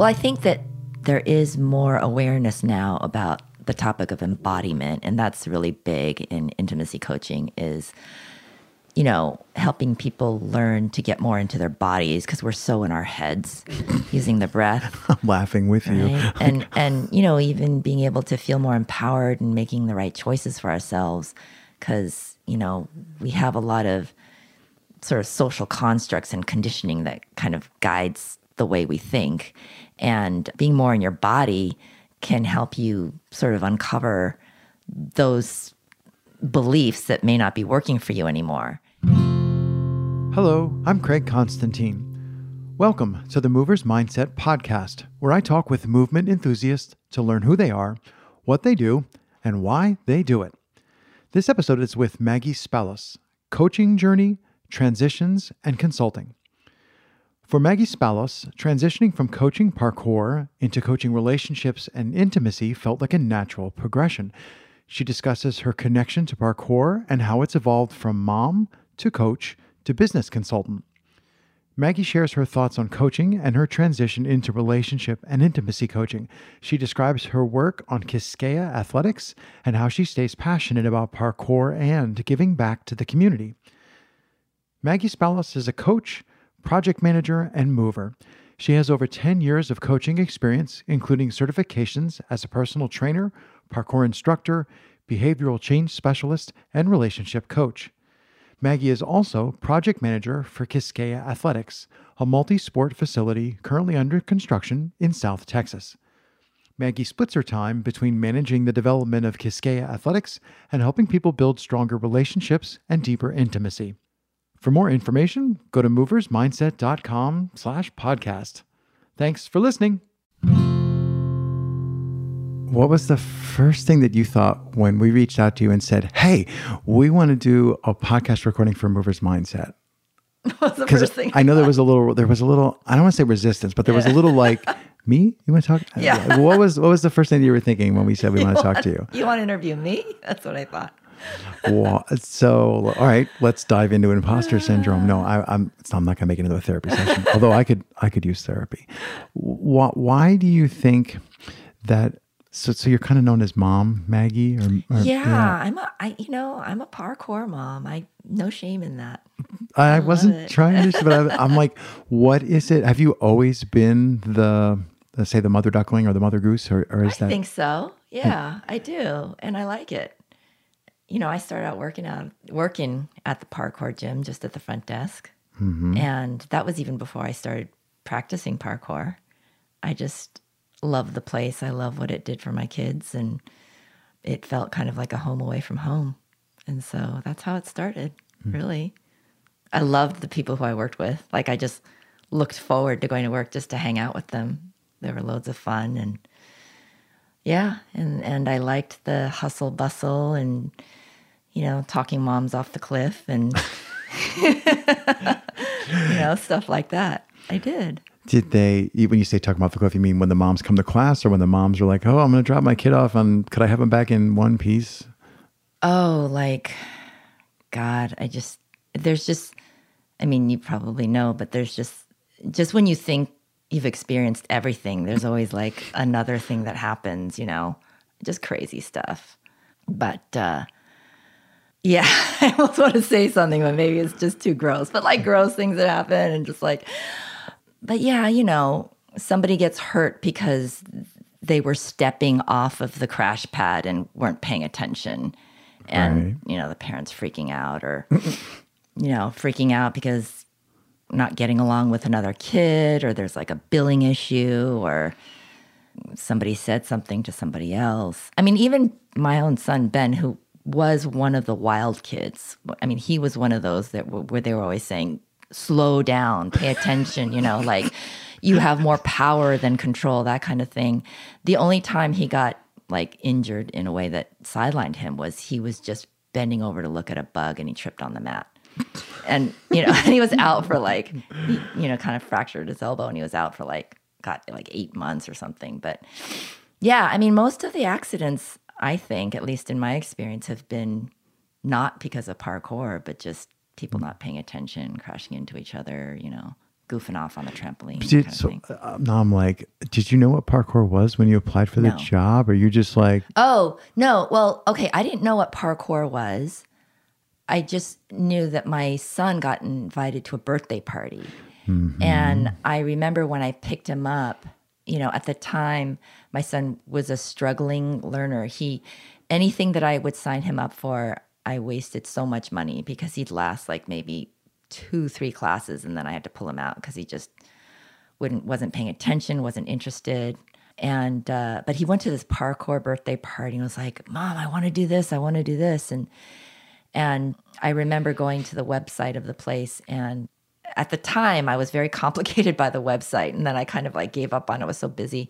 Well, I think that there is more awareness now about the topic of embodiment, and that's really big in intimacy coaching. Is you know, helping people learn to get more into their bodies because we're so in our heads using the breath. I'm laughing with right? you. and and you know, even being able to feel more empowered and making the right choices for ourselves because, you know, we have a lot of sort of social constructs and conditioning that kind of guides the way we think. And being more in your body can help you sort of uncover those beliefs that may not be working for you anymore. Hello, I'm Craig Constantine. Welcome to the Movers Mindset Podcast, where I talk with movement enthusiasts to learn who they are, what they do, and why they do it. This episode is with Maggie Spalos, coaching journey, transitions, and consulting. For Maggie Spalos, transitioning from coaching parkour into coaching relationships and intimacy felt like a natural progression. She discusses her connection to parkour and how it's evolved from mom to coach to business consultant. Maggie shares her thoughts on coaching and her transition into relationship and intimacy coaching. She describes her work on Quisqueya Athletics and how she stays passionate about parkour and giving back to the community. Maggie Spalos is a coach, project manager, and mover. She has over 10 years of coaching experience, including certifications as a personal trainer, parkour instructor, behavioral change specialist, and relationship coach. Maggie is also project manager for Quisqueya Athletics, a multi sport facility currently under construction in South Texas. Maggie splits her time between managing the development of Quisqueya Athletics and helping people build stronger relationships and deeper intimacy. For more information, go to moversmindset.com slash podcast. Thanks for listening. What was the first thing that you thought when we reached out to you and said, "Hey, we want to do a podcast recording for Movers Mindset"? What's the first thing? I know there was a little, there was a little, I don't want to say resistance, but there yeah. was a little like, me? You want to talk? Yeah. What was what was the first thing you were thinking when we said we want to talk to you? You want to interview me? That's what I thought. Well, so all right, let's dive into imposter syndrome. No, I, am I'm not going to make it into a therapy session. Although I could I could use therapy. Why, why do you think that so, so you're kind of known as Mom Maggie, or, or yeah, yeah, I'm a, I, you know, I'm a parkour mom. I no shame in that. I, I wasn't trying to, but I, I'm like, what is it? Have you always been the, let's say, the mother duckling or the mother goose, or, or is I that? I think so. Yeah, I do, and I like it. You know, I started out working out, working at the parkour gym, just at the front desk, mm-hmm. and that was even before I started practicing parkour. I just love the place. I love what it did for my kids, and it felt kind of like a home away from home. And so that's how it started, mm. really. I loved the people who I worked with. Like, I just looked forward to going to work just to hang out with them. There were loads of fun and yeah, and and I liked the hustle bustle and you know talking moms off the cliff and you know stuff like that. I did. Did they, when you say talk about the cliff, you mean when the moms come to class or when the moms are like, oh, I'm going to drop my kid off on, could I have him back in one piece? Oh, like, God, I just, there's just, I mean, you probably know, but there's just, just when you think you've experienced everything, there's always like another thing that happens, you know, just crazy stuff. But, uh, yeah, I almost want to say something, but maybe it's just too gross. But like gross things that happen, and just like, but yeah, you know, somebody gets hurt because they were stepping off of the crash pad and weren't paying attention. And, right. you know, the parents freaking out or, you know, freaking out because not getting along with another kid or there's like a billing issue or somebody said something to somebody else. I mean, even my own son, Ben, who was one of the wild kids, I mean, he was one of those that where they were always saying, slow down, pay attention, you know, like you have more power than control, that kind of thing. The only time he got like injured in a way that sidelined him was he was just bending over to look at a bug and he tripped on the mat. And, you know, and he was out for like, you know, kind of fractured his elbow and he was out for like, got like eight months or something. But yeah, I mean, most of the accidents, I think, at least in my experience, have been not because of parkour, but just people mm. not paying attention, crashing into each other, you know, goofing off on the trampoline. Did, kind of so uh, uh, now I'm like, did you know what parkour was when you applied for the No. job? Or you just like, Oh, no. Well, okay. I didn't know what parkour was. I just knew that my son got invited to a birthday party. Mm-hmm. And I remember when I picked him up, you know, at the time, my son was a struggling learner. He, anything that I would sign him up for, I wasted so much money because he'd last like maybe two, three classes and then I had to pull him out because he just wouldn't wasn't paying attention, wasn't interested. And uh, but he went to this parkour birthday party and was like, "Mom, I want to do this. I want to do this." And and I remember going to the website of the place and at the time I was very complicated by the website and then I kind of like gave up on it. I was so busy.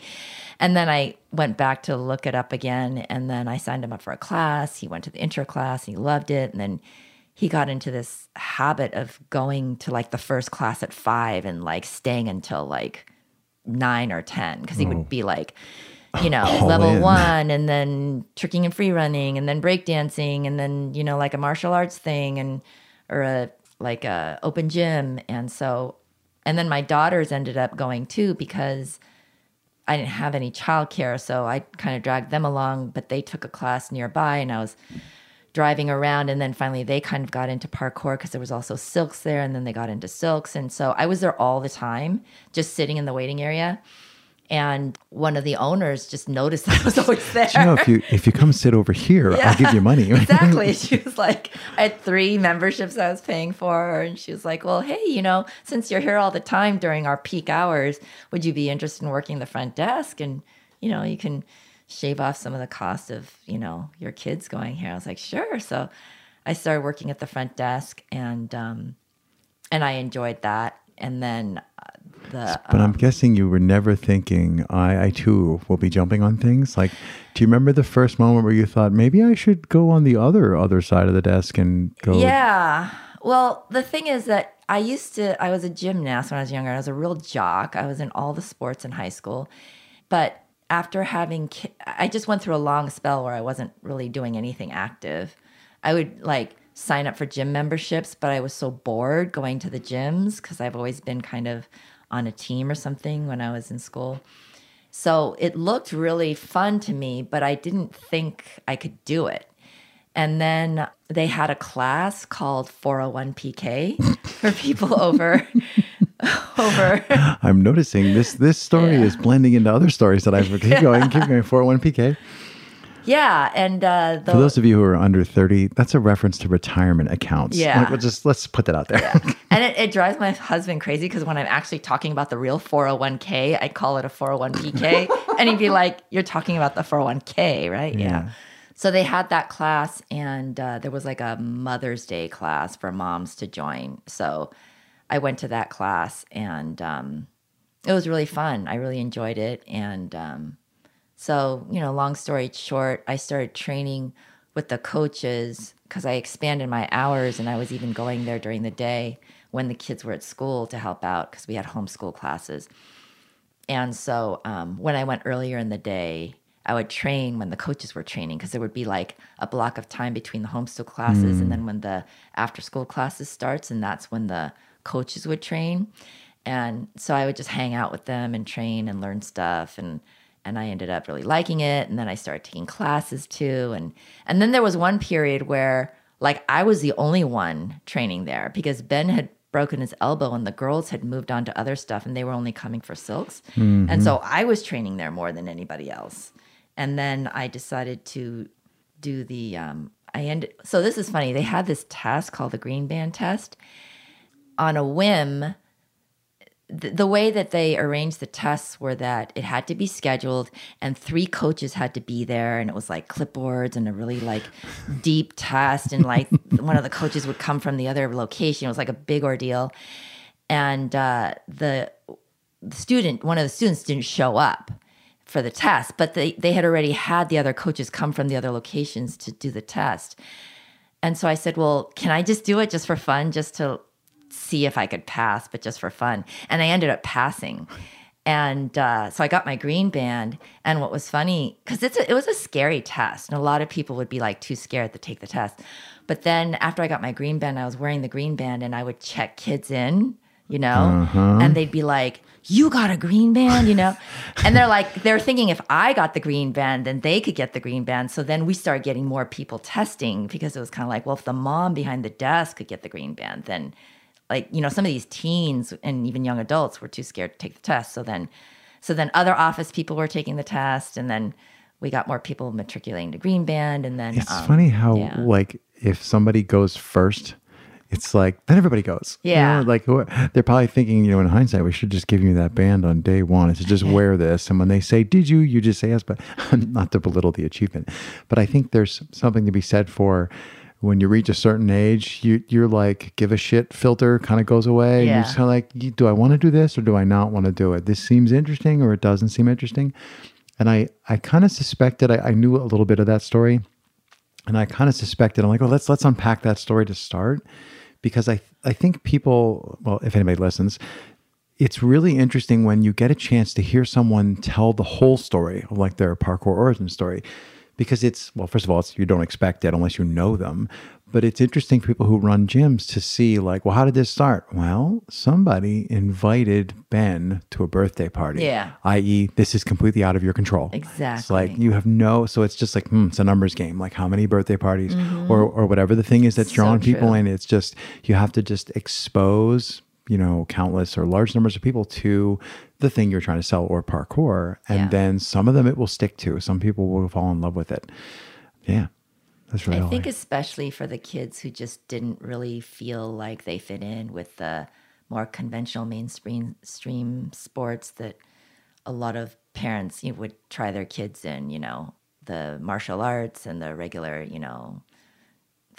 And then I went back to look it up again and then I signed him up for a class. He went to the intro class, and he loved it and then he got into this habit of going to like the first class at 5 and like staying until like 9 or 10 because he would oh. be like you know, All level in. one, and then tricking and free running, and then breakdancing, and then you know, like a martial arts thing, and or a like a open gym, and so, and then my daughters ended up going too because I didn't have any childcare, so I kind of dragged them along, but they took a class nearby, and I was driving around, and then finally they kind of got into parkour because there was also silks there, and then they got into silks, and so I was there all the time, just sitting in the waiting area. And one of the owners just noticed that I was always there. you know, if you if you come sit over here, I'll give you money. exactly. She was like, I had three memberships I was paying for. And she was like, Well, hey, you know, since you're here all the time during our peak hours, would you be interested in working the front desk? And, you know, you can shave off some of the cost of, you know, your kids going here. I was like, Sure. So I started working at the front desk and, um, and I enjoyed that. And then the, But I'm um, guessing you were never thinking, I, I too will be jumping on things. Like, do you remember the first moment where you thought maybe I should go on the other other side of the desk and go? Yeah. Well, the thing is that I used to, I was a gymnast when I was younger. I was a real jock. I was in all the sports in high school. But after having, ki- I just went through a long spell where I wasn't really doing anything active. I would like sign up for gym memberships, but I was so bored going to the gyms because I've always been kind of on a team or something when I was in school. So it looked really fun to me, but I didn't think I could do it. And then they had a class called 401pk for people over over I'm noticing this this story is blending into other stories that I've keep going, keep going. 401pk. Yeah and uh the, For those of you who are under 30, that's a reference to retirement accounts. Yeah. Like, we'll just let's put that out there. and it, it drives my husband crazy because when I'm actually talking about the real 401k, I call it a 401pk. and he'd be like, You're talking about the 401k, right? Yeah. So they had that class, and uh, there was like a Mother's Day class for moms to join. So I went to that class, and um, it was really fun. I really enjoyed it. And um, so, you know, long story short, I started training with the coaches because I expanded my hours and I was even going there during the day when the kids were at school to help out because we had homeschool classes. And so um, when I went earlier in the day, I would train when the coaches were training because there would be like a block of time between the homeschool classes and then when the after school classes starts and that's when the coaches would train. And so I would just hang out with them and train and learn stuff and and I ended up really liking it and then I started taking classes too and and then there was one period where like I was the only one training there because Ben had broken his elbow and the girls had moved on to other stuff and they were only coming for silks. And so I was training there more than anybody else. And then I decided to do the um I ended so this is funny. They had this test called the green band test on a whim the, way that they arranged the tests were that it had to be scheduled and three coaches had to be there. And it was like clipboards and a really like deep test. And like one of the coaches would come from the other location. It was like a big ordeal. And uh, the, the student one of the students didn't show up for the test but they, they had already had the other coaches come from the other locations to do the test. And so i said well can i just do it just for fun just to see if I could pass, but just for fun. And I ended up passing. And uh, so I got my green band. And what was funny, because it was a scary test, and a lot of people would be like too scared to take the test. But then after I got my green band, I was wearing the green band, and I would check kids in, you know? And they'd be like, You got a green band, you know? and they're like, they're thinking if I got the green band, then they could get the green band. So then we started getting more people testing because it was kind of like, well, if the mom behind the desk could get the green band, then like, you know, some of these teens and even young adults were too scared to take the test. So then so then other office people were taking the test and then we got more people matriculating to green band and then It's um, funny how yeah. like if somebody goes first, it's like then everybody goes. You Yeah. know, like they're probably thinking, you know, in hindsight, we should just give you that band on day one. It's to just wear this, and when they say, "Did you?" you just say yes. But not to belittle the achievement, but I think there's something to be said for. When you reach a certain age, you you're like give a shit filter kind of goes away. And Yeah. you're just kind of like, do I want to do this or do I not want to do it? This seems interesting or it doesn't seem interesting. And I I kind of suspected I, I knew a little bit of that story, and I kind of suspected I'm like, well, let's let's unpack that story to start, because I I think people, well, if anybody listens, it's really interesting when you get a chance to hear someone tell the whole story of like their parkour origin story, because it's well, first of all, it's, you don't expect it unless you know them, but it's interesting for people who run gyms to see like, well, how did this start? Well, somebody invited Ben to a birthday party, Yeah. i.e., this is completely out of your control. It's like you have no, so it's just like, hmm, it's a numbers game. Like how many birthday parties or, or whatever the thing is that's So drawing people true. in. It's just, you have to just expose, you know, countless or large numbers of people to the thing you're trying to sell or parkour. And Yeah. then some of them it will stick to. Some people will fall in love with it. Yeah. That's really I think I- especially for the kids who just didn't really feel like they fit in with the more conventional mainstream stream sports that a lot of parents you know, would try their kids in, you know, the martial arts and the regular, you know,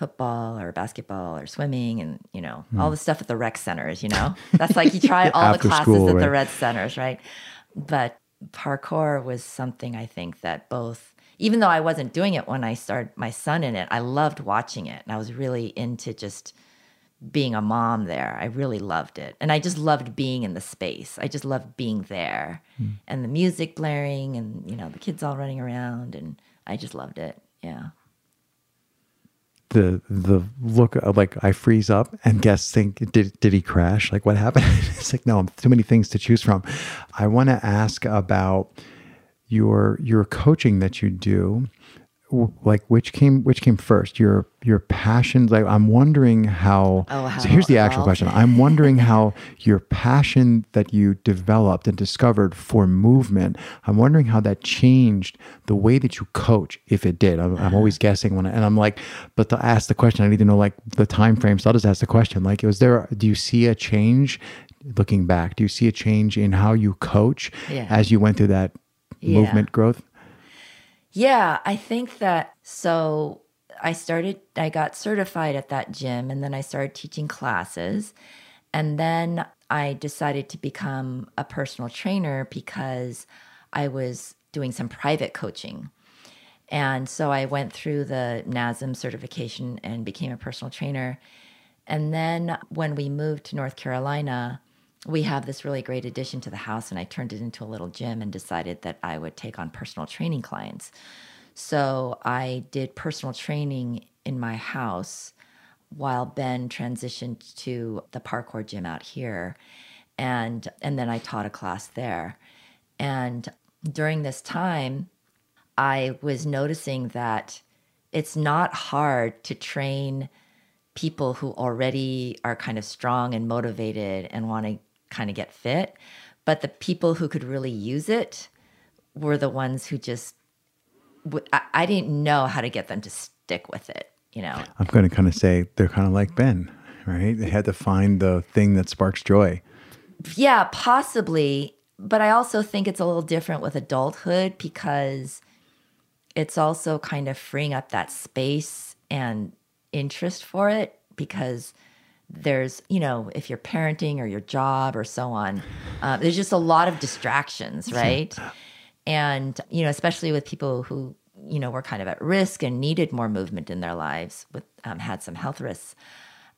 football or basketball or swimming and, you know, hmm. all the stuff at the rec centers, you know. That's like you try all the. Classes school, at right. the rec centers, right? But parkour was something I think that both, even though I wasn't doing it when I started my son in it, I loved watching it. And I was really into just being a mom there. I really loved it. And I just loved being in the space. I just loved being there hmm. and the music blaring and, you know, the kids all running around. And I just loved it. Yeah. The the look of like I freeze up and guests think did did he crash? Like what happened? it's like no, too many things to choose from. I want to ask about your your coaching that you do. Like which came which came first? Your your passion. Like I'm wondering how. Oh, so here's the actual evolved. question. I'm wondering how your passion that you developed and discovered for movement. I'm wondering how that changed the way that you coach, if it did. I'm, I'm always uh-huh. guessing when, I, and I'm like, but to ask the question, I need to know like the time frame. So I'll just ask the question. Like, was there? Do you see a change looking back? Do you see a change in how you coach Yeah. as you went through that Yeah. movement growth? Yeah, I think that so I started I got certified at that gym and then I started teaching classes and then I decided to become a personal trainer because I was doing some private coaching. And so I went through the NASM certification and became a personal trainer. And then when we moved to North Carolina, we have this really great addition to the house, and I turned it into a little gym and decided that I would take on personal training clients. So I did personal training in my house while Ben transitioned to the parkour gym out here. And and then I taught a class there. And during this time, I was noticing that it's not hard to train people who already are kind of strong and motivated and want to kind of get fit. But the people who could really use it were the ones who just—I didn't know how to get them to stick with it, you know? I'm going to kind of say they're kind of like Ben, right? They had to find the thing that sparks joy. Yeah, possibly. But I also think it's a little different with adulthood because it's also kind of freeing up that space and interest for it because there's, you know, if you're parenting or your job or so on, uh, there's just a lot of distractions, right? And, you know, especially with people who, you know, were kind of at risk and needed more movement in their lives, with um, had some health risks.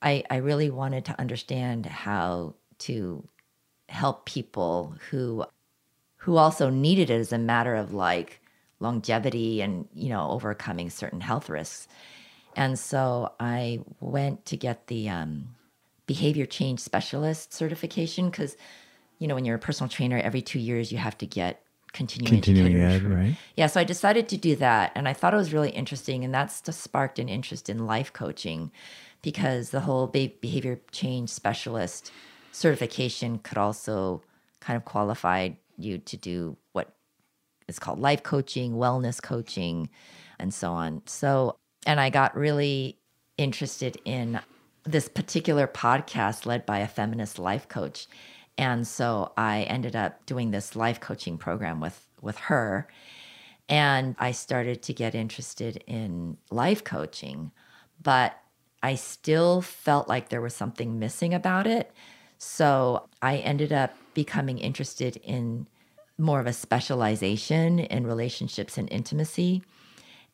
I, I really wanted to understand how to help people who who also needed it as a matter of like longevity and you know overcoming certain health risks and so i went to get the um, behavior change specialist certification because, you know, when you're a personal trainer, every two years you have to get continuing, Continuing ed, right? Yeah, so I decided to do that. And I thought it was really interesting. And that's just sparked an interest in life coaching because the whole behavior change specialist certification could also kind of qualify you to do what is called life coaching, wellness coaching, and so on. So, and I got really interested in this particular podcast led by a feminist life coach. And so I ended up doing this life coaching program with with her and I started to get interested in life coaching, but I still felt like there was something missing about it. So I ended up becoming interested in more of a specialization in relationships and intimacy.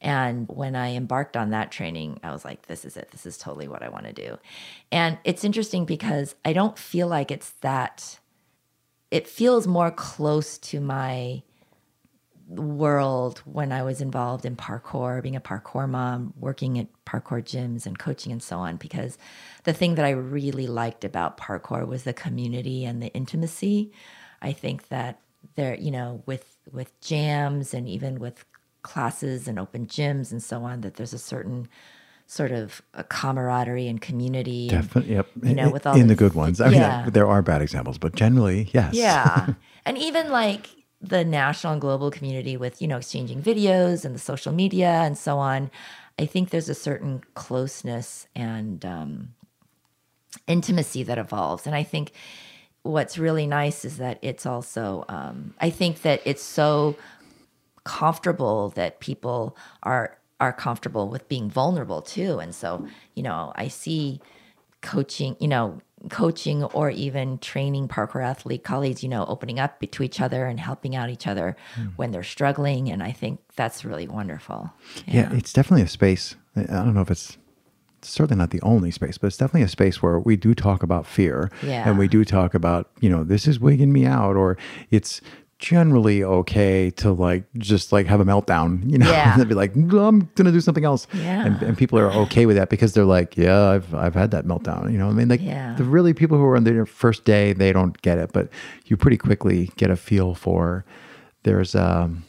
And when I embarked on that training, I was like, this is it. This is totally what I want to do. And it's interesting because I don't feel like it's that, it feels more close to my world when I was involved in parkour, being a parkour mom, working at parkour gyms and coaching and so on. Because the thing that I really liked about parkour was the community and the intimacy. I think that there, you know, with with jams and even with classes and open gyms and so on, that there's a certain sort of a camaraderie and community. Definitely. Yep. You know, with all in the, the- good ones. I mean, there are bad examples, but generally, yes. Yeah. and even like the national and global community with, you know, exchanging videos and the social media and so on, I think there's a certain closeness and um, intimacy that evolves. And I think what's really nice is that it's also, um, I think that it's so comfortable that people are are comfortable with being vulnerable too and so you know i see coaching you know coaching or even training parkour athlete colleagues you know opening up to each other and helping out each other hmm. when they're struggling and i think that's really wonderful Yeah, it's definitely a space. I I don't know if it's certainly not the only space, but it's definitely a space where we do talk about fear. Yeah. And we do talk about, you know, this is wigging me out, or it's generally okay to like just like have a meltdown, you know, Yeah. and be like, I'm gonna do something else. Yeah. And, and people are okay with that because they're like, yeah, I've I've had that meltdown. You know, I mean, like Yeah. the really people who are on their first day, they don't get it, but you pretty quickly get a feel for there's um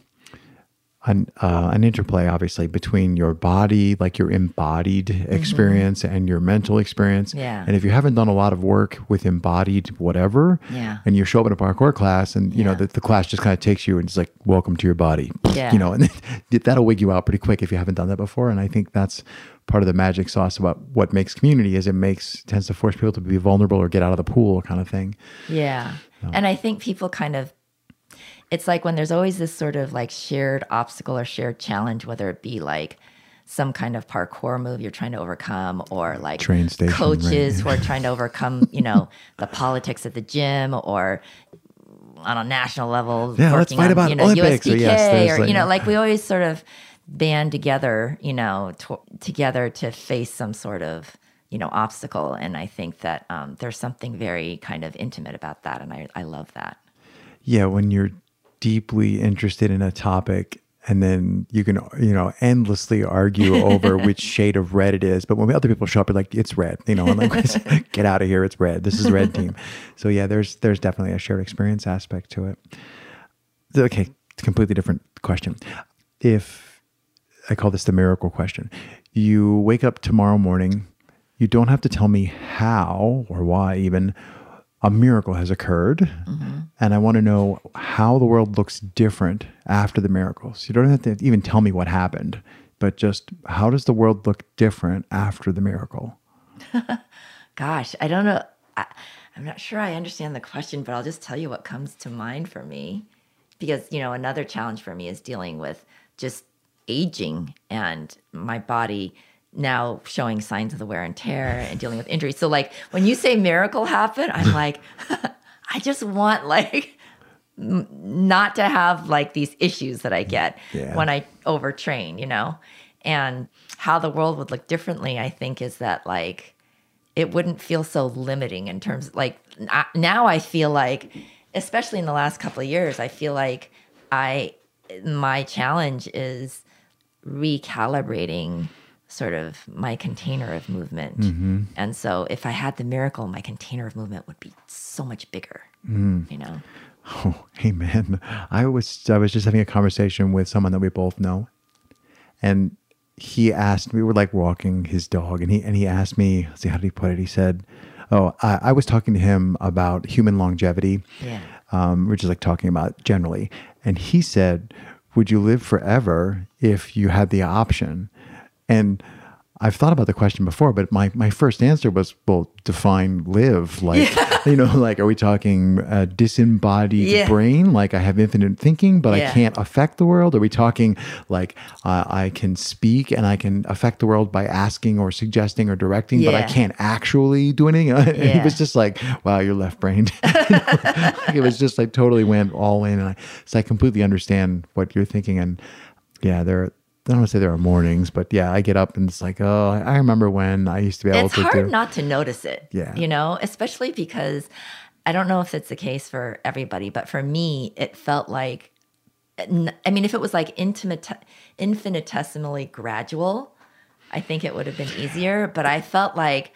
an uh, an interplay, obviously, between your body, like your embodied experience, and your mental experience. Mm-hmm. Yeah. And if you haven't done a lot of work with embodied whatever, Yeah. and you show up in a parkour class, and you know the, the class just kind of takes you and it's like, "Welcome to your body," Yeah. you know, and that'll wig you out pretty quick if you haven't done that before. And I think that's part of the magic sauce about what makes community is it makes tends to force people to be vulnerable or get out of the pool, kind of thing. Yeah. And I think people kind of, it's like when there's always this sort of like shared obstacle or shared challenge, whether it be like some kind of parkour move you're trying to overcome or like Train station, coaches right. who are trying to overcome, you know, the politics at the gym or on a national level. Yeah, let's fight on, about you know, Olympics, or yes, or, like- you know, like we always sort of band together, you know, to, together to face some sort of, you know, obstacle. And I think that um, there's something very kind of intimate about that. And I, I love that. yeah when you're deeply interested in a topic and then you can you know endlessly argue over which shade of red it is. But when other people show up you're like it's red you know and like get out of here. It's red. This is red team. So yeah there's there's definitely a shared experience aspect to it. Okay it's a completely different question. If i call this the miracle question. You wake up tomorrow morning you don't have to tell me how or why even a miracle has occurred mm-hmm. and i want to know how the world looks different after the miracles you don't have to even tell me what happened but just how does the world look different after the miracle Gosh, I don't know. I, I'm not sure I understand the question, but I'll just tell you what comes to mind for me. Because, you know, another challenge for me is dealing with just aging and my body now showing signs of the wear and tear and dealing with injuries. So, like, when you say miracle happen, I'm like, I just want, like, m- not to have like these issues that I get Yeah. when I overtrain, you know? And how the world would look differently, I think, is that like it wouldn't feel so limiting in terms like n- now I feel like, especially in the last couple of years, I feel like I my challenge is recalibrating sort of my container of movement. Mm-hmm. And so if I had the miracle, my container of movement would be so much bigger. Mm. You know? Oh, man. I was I was just having a conversation with someone that we both know. And he asked we were like walking his dog and he and he asked me, let's see how did he put it? He said, Oh, I, I was talking to him about human longevity. Yeah. Um, we're just like talking about generally. And he said, Would you live forever if you had the option? And I've thought about the question before, but my, my first answer was, well, define live. Like, you know, like, are we talking a disembodied Yeah. brain? Like, I have infinite thinking, but I can't affect the world? Are we talking like uh, I can speak and I can affect the world by asking or suggesting or directing, but I can't actually do anything? He was just like, wow, you're left brained. like, it was just like totally went all in. And I, so I completely understand what you're thinking. And yeah, there, I don't want to say there are mornings, but yeah, I get up and it's like, oh, I remember when I used to be able it's to It's hard do. not to notice it. Yeah. You know, especially because I don't know if it's the case for everybody, but for me, it felt like, I mean, if it was like intimate, infinitesimally gradual, I think it would have been easier. But I felt like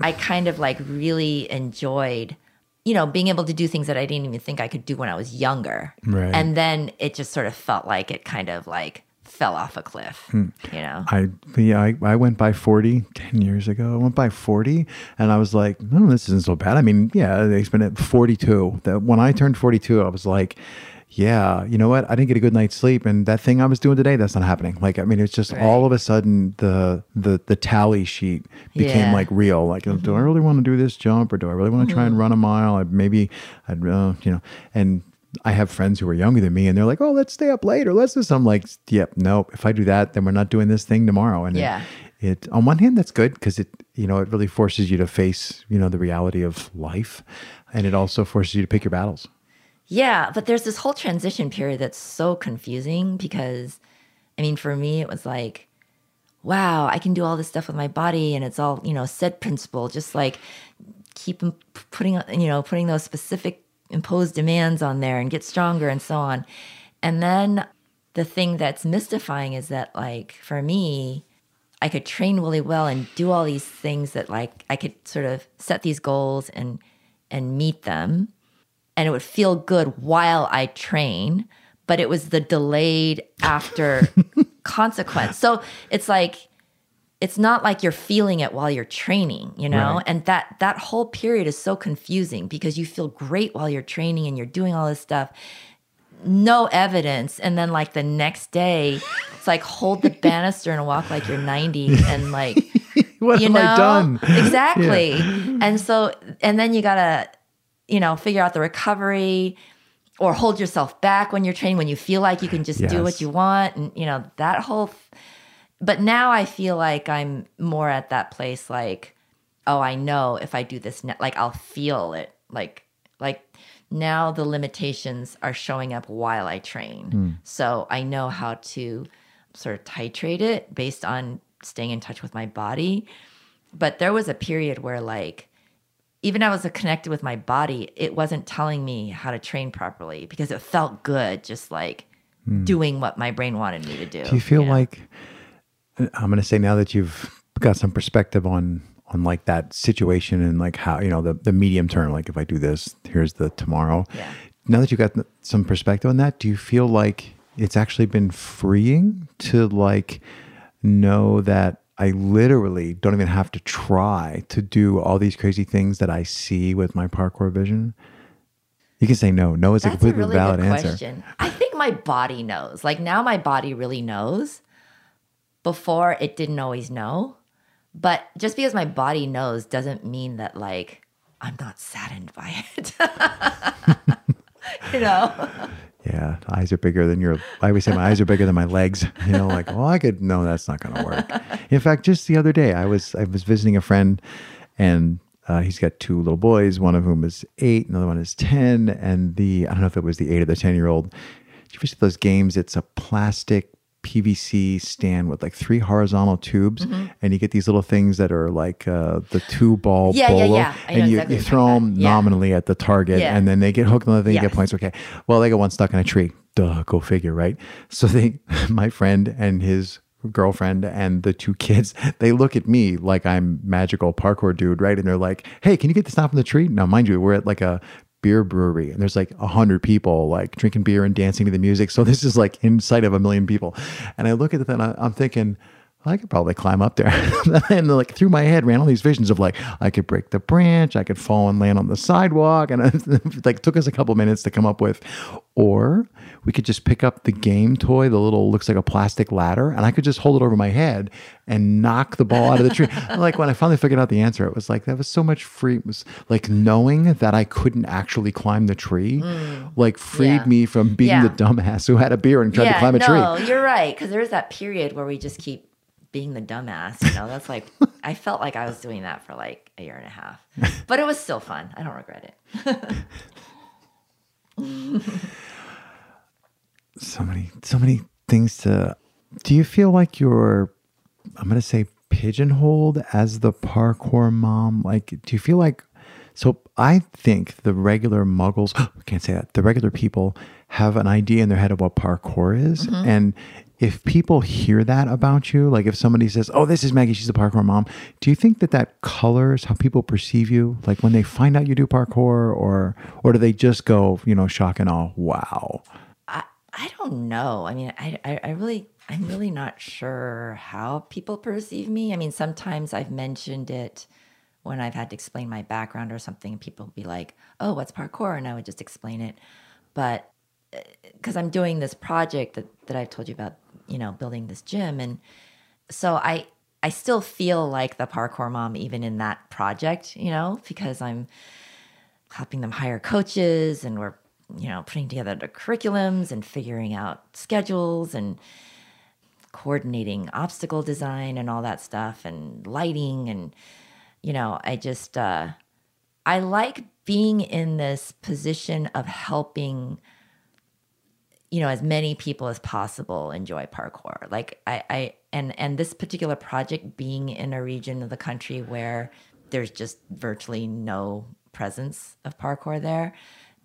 I kind of like really enjoyed, you know, being able to do things that I didn't even think I could do when I was younger. Right. And then it just sort of felt like it kind of like fell off a cliff, Hmm. you know? I yeah, I, I went by 40 10 years ago. I went by 40 and I was like, no, this isn't so bad. I mean, yeah, they spent at 42. That when I turned 42, I was like, yeah, you know what? I didn't get a good night's sleep and that thing I was doing today, that's not happening. Like, I mean, it's just Right. all of a sudden the the the tally sheet became Yeah. like real. Like, do I really want to do this jump or do I really want to try and run a mile? I, maybe I'd, uh, you know, and I have friends who are younger than me and they're like, oh, let's stay up later. Let's do something. I'm like, yep, no. If I do that, then we're not doing this thing tomorrow. And it- Yeah. it, on one hand that's good because it you know it really forces you to face you know the reality of life and it also forces you to pick your battles Yeah, but there's this whole transition period that's so confusing because, I mean, for me, it was like, wow, I can do all this stuff with my body, and it's all you know, SAID principle, just like keep putting you know putting those specific imposed demands on there and get stronger and so on, and then the thing that's mystifying is that like for me. I could train really well and do all these things that like I could sort of set these goals and and meet them and it would feel good while I train, but it was the delayed after consequence. So it's like it's not like you're feeling it while you're training, you know? Right. And that that whole period is so confusing because you feel great while you're training and you're doing all this stuff. No evidence. And then like the next day, it's like hold the banister and walk like you're 90 and like what you have know i done exactly and so and then you gotta you know figure out the recovery or hold yourself back when you're training when you feel like you can just do what you want and you know that whole but now i feel like i'm more at that place like oh i know if i do this like i'll feel it. Like like now the limitations are showing up while i train. Hmm. So i know how to sort of titrate it based on staying in touch with my body. But there was a period where like even I was connected with my body, it wasn't telling me how to train properly because it felt good just like hmm. doing what my brain wanted me to do. do you feel know? like i'm going to say now that you've got some perspective on on like that situation and like how you know the, the medium term like if i do this here's the tomorrow Yeah. now that you've got some perspective on that do you feel like it's actually been freeing to like know that I literally don't even have to try to do all these crazy things that I see with my parkour vision? You can say no. No is a That's a completely really valid good answer. question. I think my body knows. Like now my body really knows. Before it didn't always know. But just because my body knows doesn't mean that like I'm not saddened by it. you know? Yeah, eyes are bigger than your. I always say my eyes are bigger than my legs. You know, like, well, I could. No, that's not going to work. In fact, just the other day, I was I was visiting a friend, and uh, he's got two little boys. One of whom is eight, another one is ten. And the I don't know if it was the eight or the ten year old. Did you ever see those games? It's a plastic PVC stand with like three horizontal tubes, and you get these little things that are like uh, the two ball Mm-hmm. Yeah, yeah, bolo, yeah. I and you, exactly you throw them. Yeah. nominally at the target, Yeah. and then they get hooked on the thing, you get points. Okay, well, they got one stuck in a tree. Duh, go figure, right? So they, my friend and his girlfriend and the two kids, they look at me like I'm magical parkour dude, right? And they're like, "Hey, can you get this down from the tree?" Now, mind you, we're at like a beer brewery and there's like a hundred people like drinking beer and dancing to the music. So this is like in sight of a million people. And I look at it and I'm thinking, I could probably climb up there. and like through my head ran all these visions of like I could break the branch, I could fall and land on the sidewalk, and it like took us a couple minutes to come up with. Or we could just pick up the game toy, the little looks like a plastic ladder, and I could just hold it over my head and knock the ball out of the tree. like when I finally figured out the answer, it was like that was so much free. It was like knowing that I couldn't actually climb the tree, mm, like freed yeah. me from being yeah. the dumbass who had a beer and tried yeah, to climb a no, tree. No, you're right because there's that period where we just keep being the dumbass. You know, that's like I felt like I was doing that for like a year and a half, but it was still fun. I don't regret it. so many, so many things to. Do you feel like you're? I'm gonna say pigeonholed as the parkour mom. Like, do you feel like? So I think the regular muggles, I can't say that. The regular people have an idea in their head of what parkour is, mm-hmm. and if people hear that about you, like if somebody says, "Oh, this is Maggie, she's a parkour mom," do you think that that colors how people perceive you? Like when they find out you do parkour, or or do they just go, you know, shock and awe, "Wow"? I I don't know. I mean, I I, I really I'm really not sure how people perceive me. I mean, sometimes I've mentioned it when I've had to explain my background or something, and people be like, "Oh, what's parkour?" and I would just explain it, but because uh, I'm doing this project that that I've told you about you know, building this gym. And so I, I still feel like the parkour mom, even in that project, you know, because I'm helping them hire coaches and we're, you know, putting together the curriculums and figuring out schedules and coordinating obstacle design and all that stuff and lighting. And, you know, I just, uh, I like being in this position of helping you know as many people as possible enjoy parkour. Like i i and and this particular project being in a region of the country where there's just virtually no presence of parkour there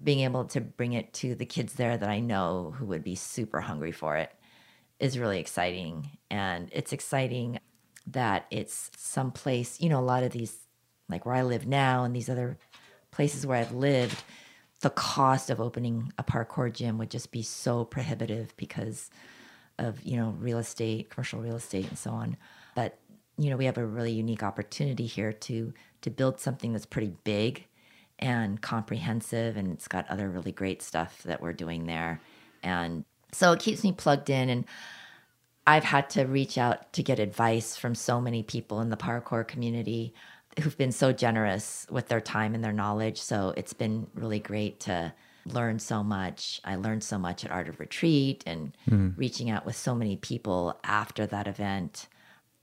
being able to bring it to the kids there that i know who would be super hungry for it is really exciting. And it's exciting that it's someplace you know a lot of these like where i live now and these other places where i've lived the cost of opening a parkour gym would just be so prohibitive because of you know real estate commercial real estate and so on. But you know we have a really unique opportunity here to to build something that's pretty big and comprehensive and it's got other really great stuff that we're doing there. And so it keeps me plugged in and i've had to reach out to get advice from so many people in the parkour community who've been so generous with their time and their knowledge. So it's been really great to learn so much. I learned so much at Art of Retreat and mm. reaching out with so many people after that event.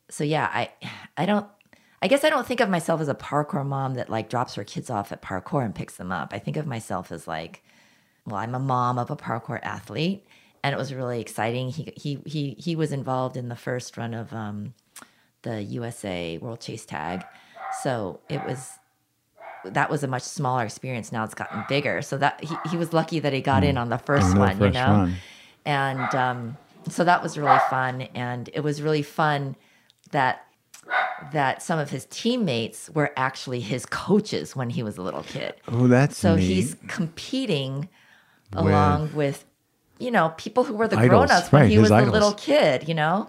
So yeah, I I don't I guess I don't think of myself as a parkour mom that like drops her kids off at parkour and picks them up. I think of myself as like well, I'm a mom of a parkour athlete and it was really exciting. He he he he was involved in the first run of um, the USA World Chase Tag so it was that was a much smaller experience. Now it's gotten bigger. So that he, he was lucky that he got in mm. on the first one, first you know? One. And um, so that was really fun. And it was really fun that that some of his teammates were actually his coaches when he was a little kid. Oh, that's so neat. he's competing with along with you know people who were the grown-ups when right, he was idols. a little kid, you know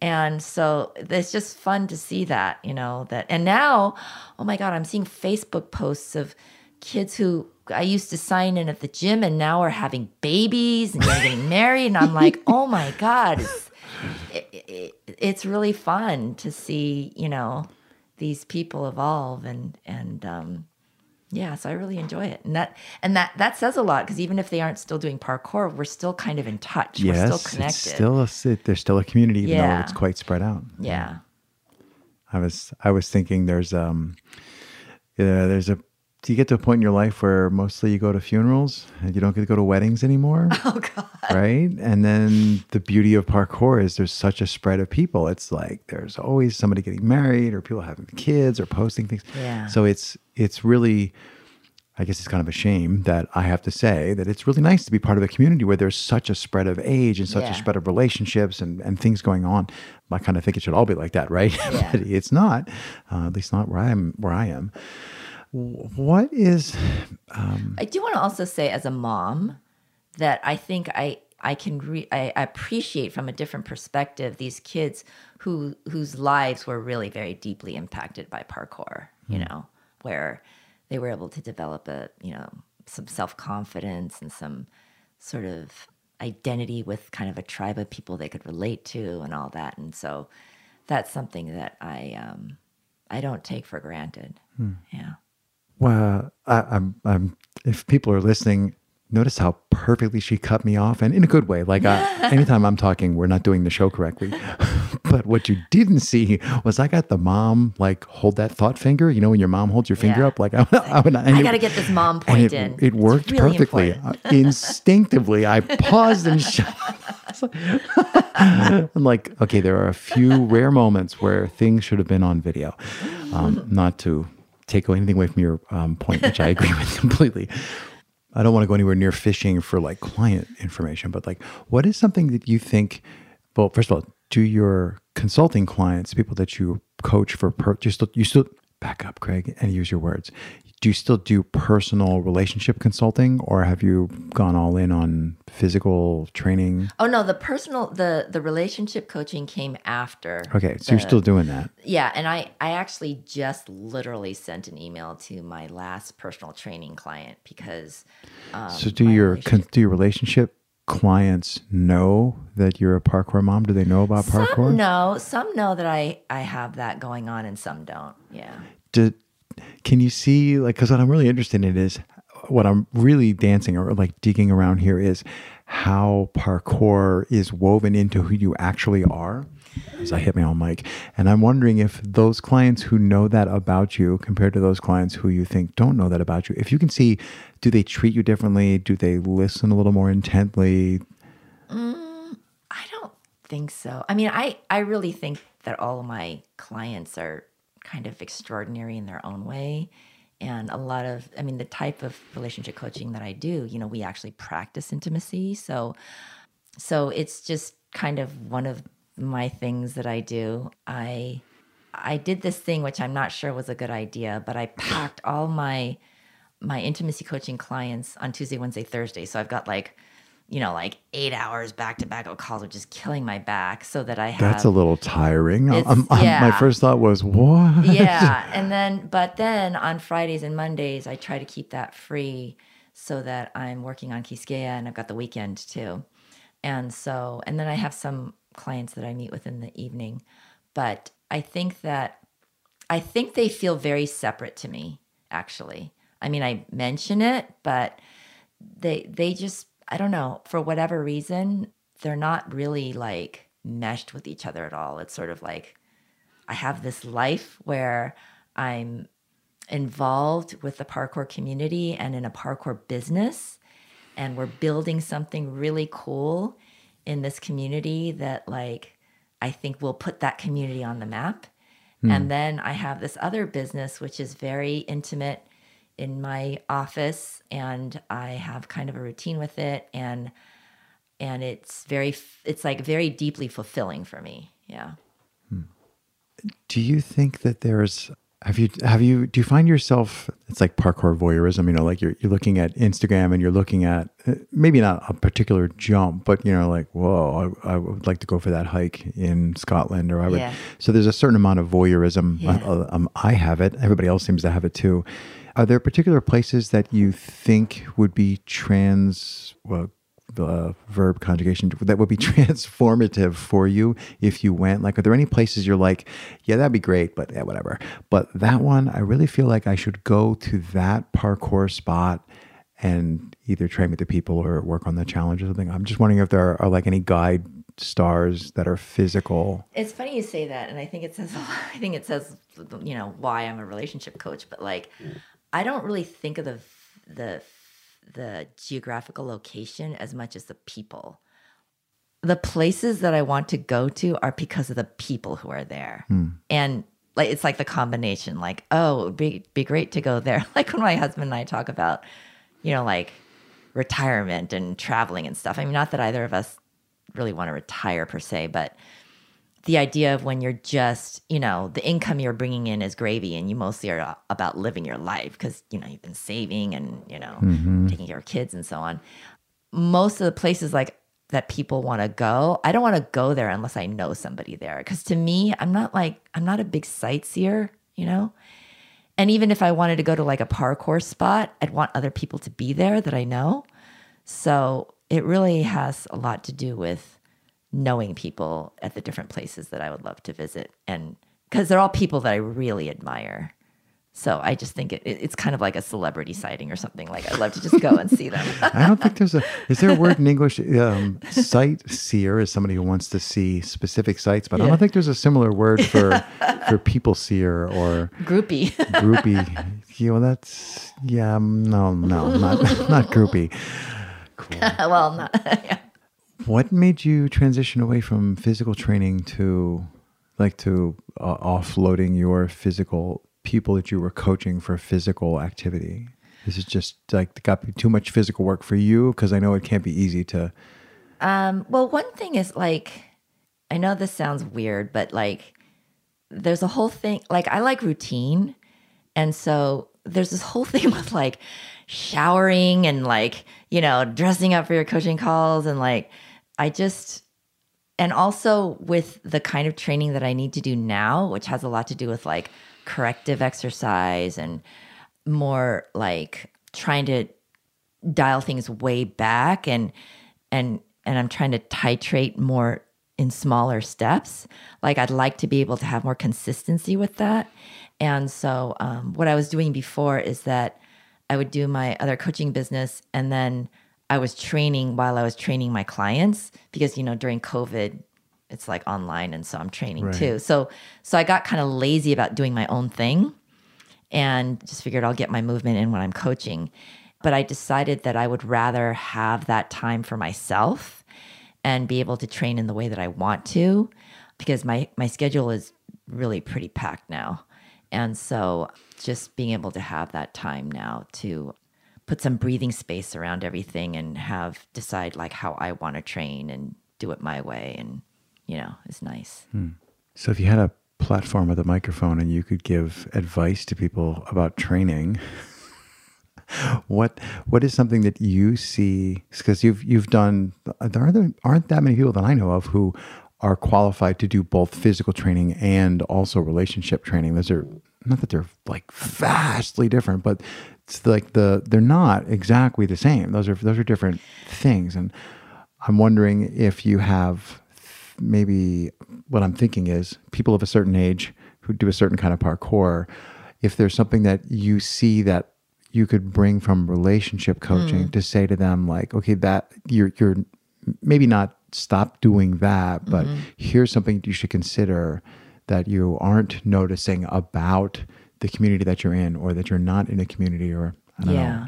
and so it's just fun to see that you know that and now oh my god i'm seeing facebook posts of kids who i used to sign in at the gym and now are having babies and getting married. And i'm like oh my god it's, it, it, it's really fun to see you know these people evolve and and um yeah so i really enjoy it. And that and that that says a lot because even if they aren't still doing parkour we're still kind of in touch. Yes, we're still connected it's still a there's still a community even yeah. though it's quite spread out. Yeah. I was i was thinking there's um yeah, there's a do you get to a point in your life where mostly you go to funerals and you don't get to go to weddings anymore? Oh God! Right, and then the beauty of parkour is there's such a spread of people. It's like there's always somebody getting married, or people having kids, or posting things. Yeah. So it's it's really, I guess it's kind of a shame that I have to say that it's really nice to be part of a community where there's such a spread of age and such Yeah. a spread of relationships and, and things going on. I kind of think it should all be like that, right? Yeah. but it's not, uh, at least not where I am. Where I am. What is um, I do want to also say, as a mom, that I think I I can re- I appreciate from a different perspective these kids who whose lives were really very deeply impacted by parkour. You hmm. know, where they were able to develop a you know some self confidence and some sort of identity with kind of a tribe of people they could relate to and all that. And so that's something that I um, I don't take for granted. Hmm. Yeah. Well, I, I'm, I'm. If people are listening, notice how perfectly she cut me off, and in a good way. Like I, anytime I'm talking, we're not doing the show correctly. but what you didn't see was I got the mom like hold that thought finger. You know when your mom holds your finger Yeah. up, like I, I, would. I got to get this mom and point it, in. it worked really perfectly. Uh, Instinctively, I paused and shut. I'm like, okay, there are a few rare moments where things should have been on video. Um, not to take anything away from your um, point, which I agree with completely. I don't want to go anywhere near fishing for like client information, but like, what is something that you think? Well, first of all, do your consulting clients, people that you coach for, per, you still you still back up, Craig, and use your words? Do you still do personal relationship consulting, or have you gone all in on physical training? Oh no, the personal the the relationship coaching came after. Okay, so you're still doing that. Yeah, and I I actually just literally sent an email to my last personal training client because um, So do your con- do your relationship clients know that you're a parkour mom? Do they know about parkour? some know some know that I I have that going on and some don't. Yeah. do, can you see like because what i'm really interested in is what i'm really dancing or like digging around here is how parkour is woven into who you actually are as i hit my own mic and i'm wondering if those clients who know that about you compared to those clients who you think don't know that about you if you can see do they treat you differently do they listen a little more intently mm, I don't think so. I mean, I I really think that all of my clients are kind of extraordinary in their own way. And a lot of, I mean, the type of relationship coaching that I do, you know, we actually practice intimacy. So, so it's just kind of one of my things that I do. I, I did this thing which I'm not sure was a good idea, but I packed all my my intimacy coaching clients on Tuesday, Wednesday, Thursday. So I've got like, you know, like eight hours back to back of calls, which is killing my back, so that I have that's a little tiring. It's- Um, um, my yeah. first thought was what? Yeah and then but then on fridays and mondays i try to keep that free so that i'm working on Quisqueya and i've got the weekend too. And so and then i have some clients that i meet with in the evening. But i think that i think they feel very separate to me actually. I mean i mention it but they they just i don't know for whatever reason they're not really like meshed with each other at all it's sort of like I have this life where I'm involved with the parkour community and in a parkour business. And we're building something really cool in this community that, like, I think will put that community on the map. Hmm. And then I have this other business, which is very intimate in my office, and I have kind of a routine with it. And and it's very, it's like very deeply fulfilling for me. Yeah. Do you think that there's have you have you do you find yourself it's like parkour voyeurism you know like you're you're looking at Instagram and you're looking at uh, maybe not a particular jump but you know like whoa I, I would like to go for that hike in Scotland or I would Yeah. so there's a certain amount of voyeurism Yeah. uh, um, I have it everybody else seems to have it too are there particular places that you think would be trans well the verb conjugation that would be transformative for you if you went? Like are there any places you're like yeah that'd be great but yeah whatever. But that one i really feel like i should go to that parkour spot and either train with the people or work on the challenge or something. I'm just wondering if there are, are like any guide stars that are physical. It's funny you say that, and I think it says I think it says you know why I'm a relationship coach, but like I don't really think of the the the geographical location as much as the people. The places that I want to go to are because of the people who are there, hmm. and like it's like the combination like oh it'd be be great to go there. Like when my husband and I talk about you know like retirement and traveling and stuff I mean not that either of us really want to retire per se but the idea of when you're just you know the income you're bringing in is gravy and you mostly are about living your life because you know you've been saving and you know mm-hmm. taking care of kids and so on. Most of the places like that people want to go i don't want to go there unless i know somebody there because to me i'm not like i'm not a big sightseer you know? And even if i wanted to go to like a parkour spot i'd want other people to be there that i know. So it really has a lot to do with knowing people at the different places that i would love to visit and because they're all people that i really admire so I just think it, it, it's kind of like a celebrity sighting or something. Like I'd love to just go and see them. I don't think there's a. Is there a word in English? Um, sightseer is somebody who wants to see specific sites, but I don't think there's a similar word for for people seer or Groupie. groupie. you know, that's yeah. No, no, not not groupie. Cool. well, not, yeah. What made you transition away from physical training to like to uh, offloading your physical people that you were coaching for physical activity? This is just like got too much physical work for you because I know it can't be easy to. Um, well, one thing is like, I know this sounds weird, but like, there's a whole thing. Like, I like routine, and so there's this whole thing with like showering and like you know dressing up for your coaching calls and like I just and also with the kind of training that I need to do now, which has a lot to do with like corrective exercise and more like trying to dial things way back and and and I'm trying to titrate more in smaller steps. Like I'd like to be able to have more consistency with that. And so um, what I was doing before is that I would do my other coaching business and then I was training while I was training my clients because you know during COVID it's like online and so I'm training Right. too. So so I got kind of lazy about doing my own thing and just figured I'll get my movement in when I'm coaching. But I decided that I would rather have that time for myself and be able to train in the way that I want to because my my schedule is really pretty packed now. And so just being able to have that time now to put some breathing space around everything and have decide like how I want to train and do it my way and you know, it's nice. Hmm. So if you had a platform with a microphone and you could give advice to people about training, what what is something that you see? Because you've you've done there aren't aren't that many people that I know of who are qualified to do both physical training and also relationship training. Those are not that they're like vastly different, but it's like the they're not exactly the same. Those are those are different things, and I'm wondering if you have maybe what I'm thinking is people of a certain age who do a certain kind of parkour, if there's something that you see that you could bring from relationship coaching mm. to say to them like, okay, that you're you're maybe not stop doing that, but mm-hmm. here's something you should consider that you aren't noticing about the community that you're in or that you're not in a community or I don't yeah. know.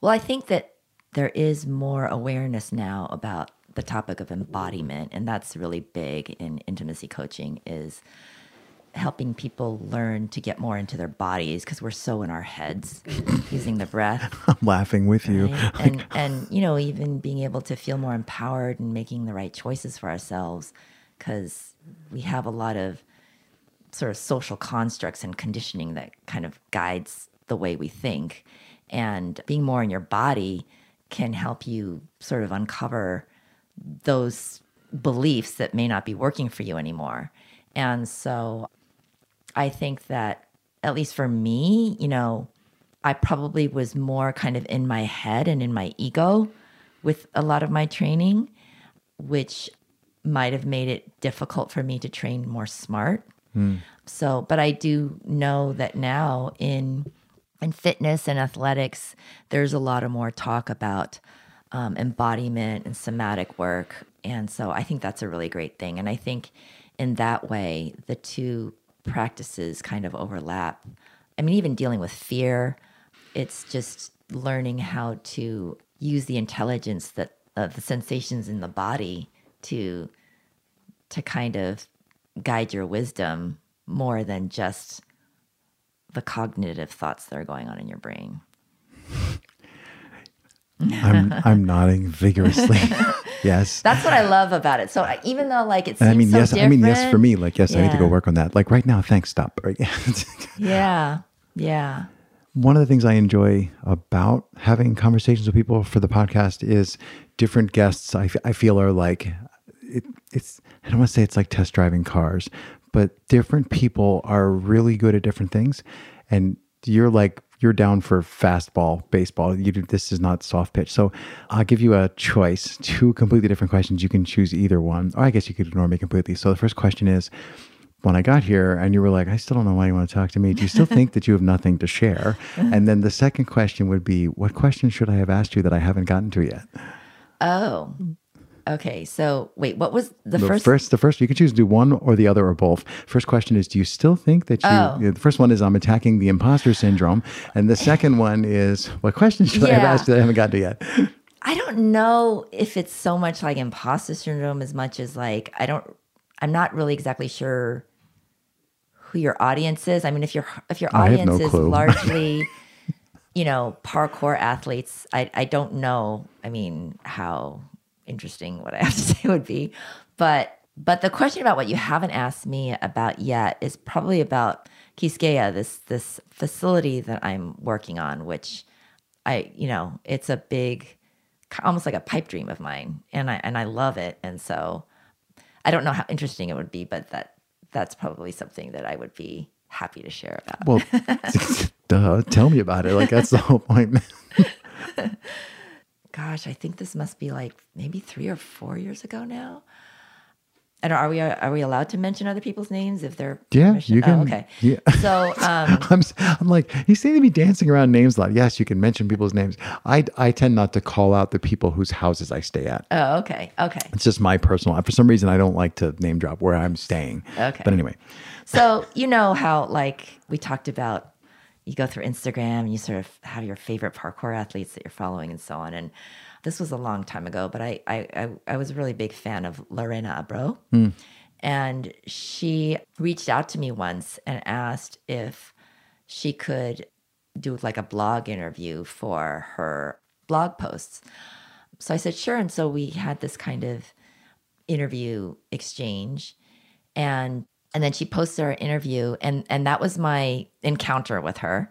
Well, I think that there is more awareness now about the topic of embodiment, and that's really big in intimacy coaching. Is helping people learn to get more into their bodies because we're so in our heads using the breath I'm laughing with you. right? and and you know even being able to feel more empowered and making the right choices for ourselves because we have a lot of sort of social constructs and conditioning that kind of guides the way we think. And being more in your body can help you sort of uncover those beliefs that may not be working for you anymore. And so I think that at least for me, you know, I probably was more kind of in my head and in my ego with a lot of my training, which might have made it difficult for me to train more smart. So, but I do know that now in in fitness and athletics, there's a lot of more talk about um, embodiment and somatic work, and so I think that's a really great thing. And I think in that way, the two practices kind of overlap. I mean, even dealing with fear, it's just learning how to use the intelligence that uh, the sensations in the body to to kind of guide your wisdom more than just the cognitive thoughts that are going on in your brain. I'm I'm nodding vigorously. yes. That's what I love about it. So even though like it seems I mean, so yes. I mean, yes. For me, like, yes, I need to go work on that. Like right now, thanks. Stop. Yeah, yeah, One of the things I enjoy about having conversations with people for the podcast is different guests. I, f- I feel are like it, it's. I don't want to say it's like test driving cars, but different people are really good at different things, and you're like you're down for fastball, baseball. You do, this is not soft pitch. So I'll give you a choice, two completely different questions. You can choose either one, or I guess you could ignore me completely. So the first question is when I got here and you were like, I still don't know why you want to talk to me. Do you still think that you have nothing to share? And then the second question would be, what question should I have asked you that I haven't gotten to yet? Oh, okay. So wait, what was the, The first? first, the first, you can choose to do one or the other or both. First question is, do you still think that you? Oh. The first one is, I'm attacking the imposter syndrome, and the second one is, what question should I have asked that I haven't gotten to yet? I don't know if it's so much like imposter syndrome as much as like I don't. I'm not really exactly sure who your audience is. I mean, if your if your have no audience is clue. largely, you know, parkour athletes, I I don't know. I mean, how interesting what I have to say would be, but but the question about what you haven't asked me about yet is probably about Quisqueya, this this facility that I'm working on, which I you know it's a big, almost like a pipe dream of mine, and I and I love it, and so I don't know how interesting it would be, but that that's probably something that I would be happy to share about. Well, duh, tell me about it. Like that's the whole point. Gosh, I think this must be like maybe three or four years ago now. And are we are we allowed to mention other people's names if they're Yeah, permission- you can. Oh, okay. Yeah. So um, I'm, I'm like, you seem to be dancing around names a lot. Yes, you can mention people's names. I, I tend not to call out the people whose houses I stay at. oh, okay, okay. It's just my personal, for some reason, I don't like to name drop where I'm staying. Okay. But anyway, So you know how like we talked about you go through Instagram and you sort of have your favorite parkour athletes that you're following and so on. And this was a long time ago, but I I I, I was a really big fan of Lorena Abreu. Hmm. And she reached out to me once and asked if she could do like a blog interview for her blog posts. So I said, sure. And so we had this kind of interview exchange and and then she posted our interview and and that was my encounter with her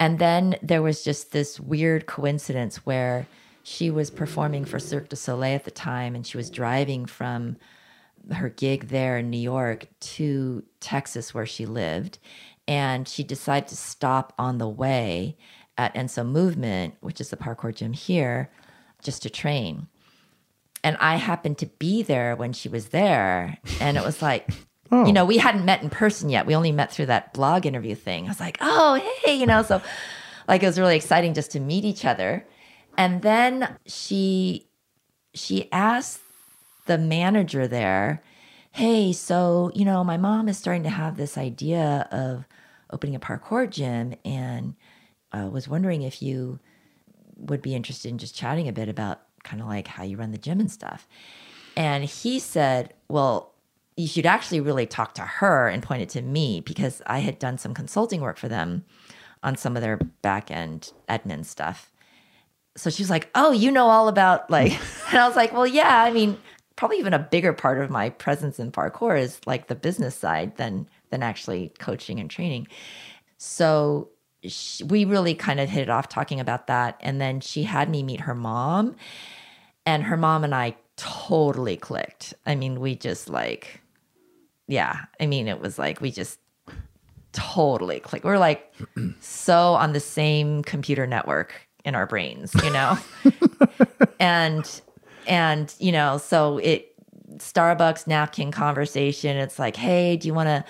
and then there was just this weird coincidence where she was performing for Cirque du Soleil at the time and she was driving from her gig there in New York to Texas where she lived and she decided to stop on the way at Enso Movement which is the parkour gym here just to train and I happened to be there when she was there. And it was like, Oh. you know, we hadn't met in person yet. We only met through that blog interview thing. I was like, oh, hey, you know, so like it was really exciting just to meet each other. And then she she asked the manager there, hey, so, you know, my mom is starting to have this idea of opening a parkour gym and I was wondering if you would be interested in just chatting a bit about kind of like how you run the gym and stuff. And he said, Well, you should actually really talk to her and point it to me because I had done some consulting work for them on some of their back end admin stuff. So she was like, Oh, you know all about like, and I was like, Well, yeah, I mean, probably even a bigger part of my presence in parkour is like the business side than than actually coaching and training. So sh we really kind of hit it off talking about that. And then she had me meet her mom, and her mom and I totally clicked. I mean, we just like, yeah, I mean, it was like we just totally clicked. We're like so on the same computer network in our brains, you know? and, and, you know, so it, Starbucks napkin conversation, it's like, hey, do you want to,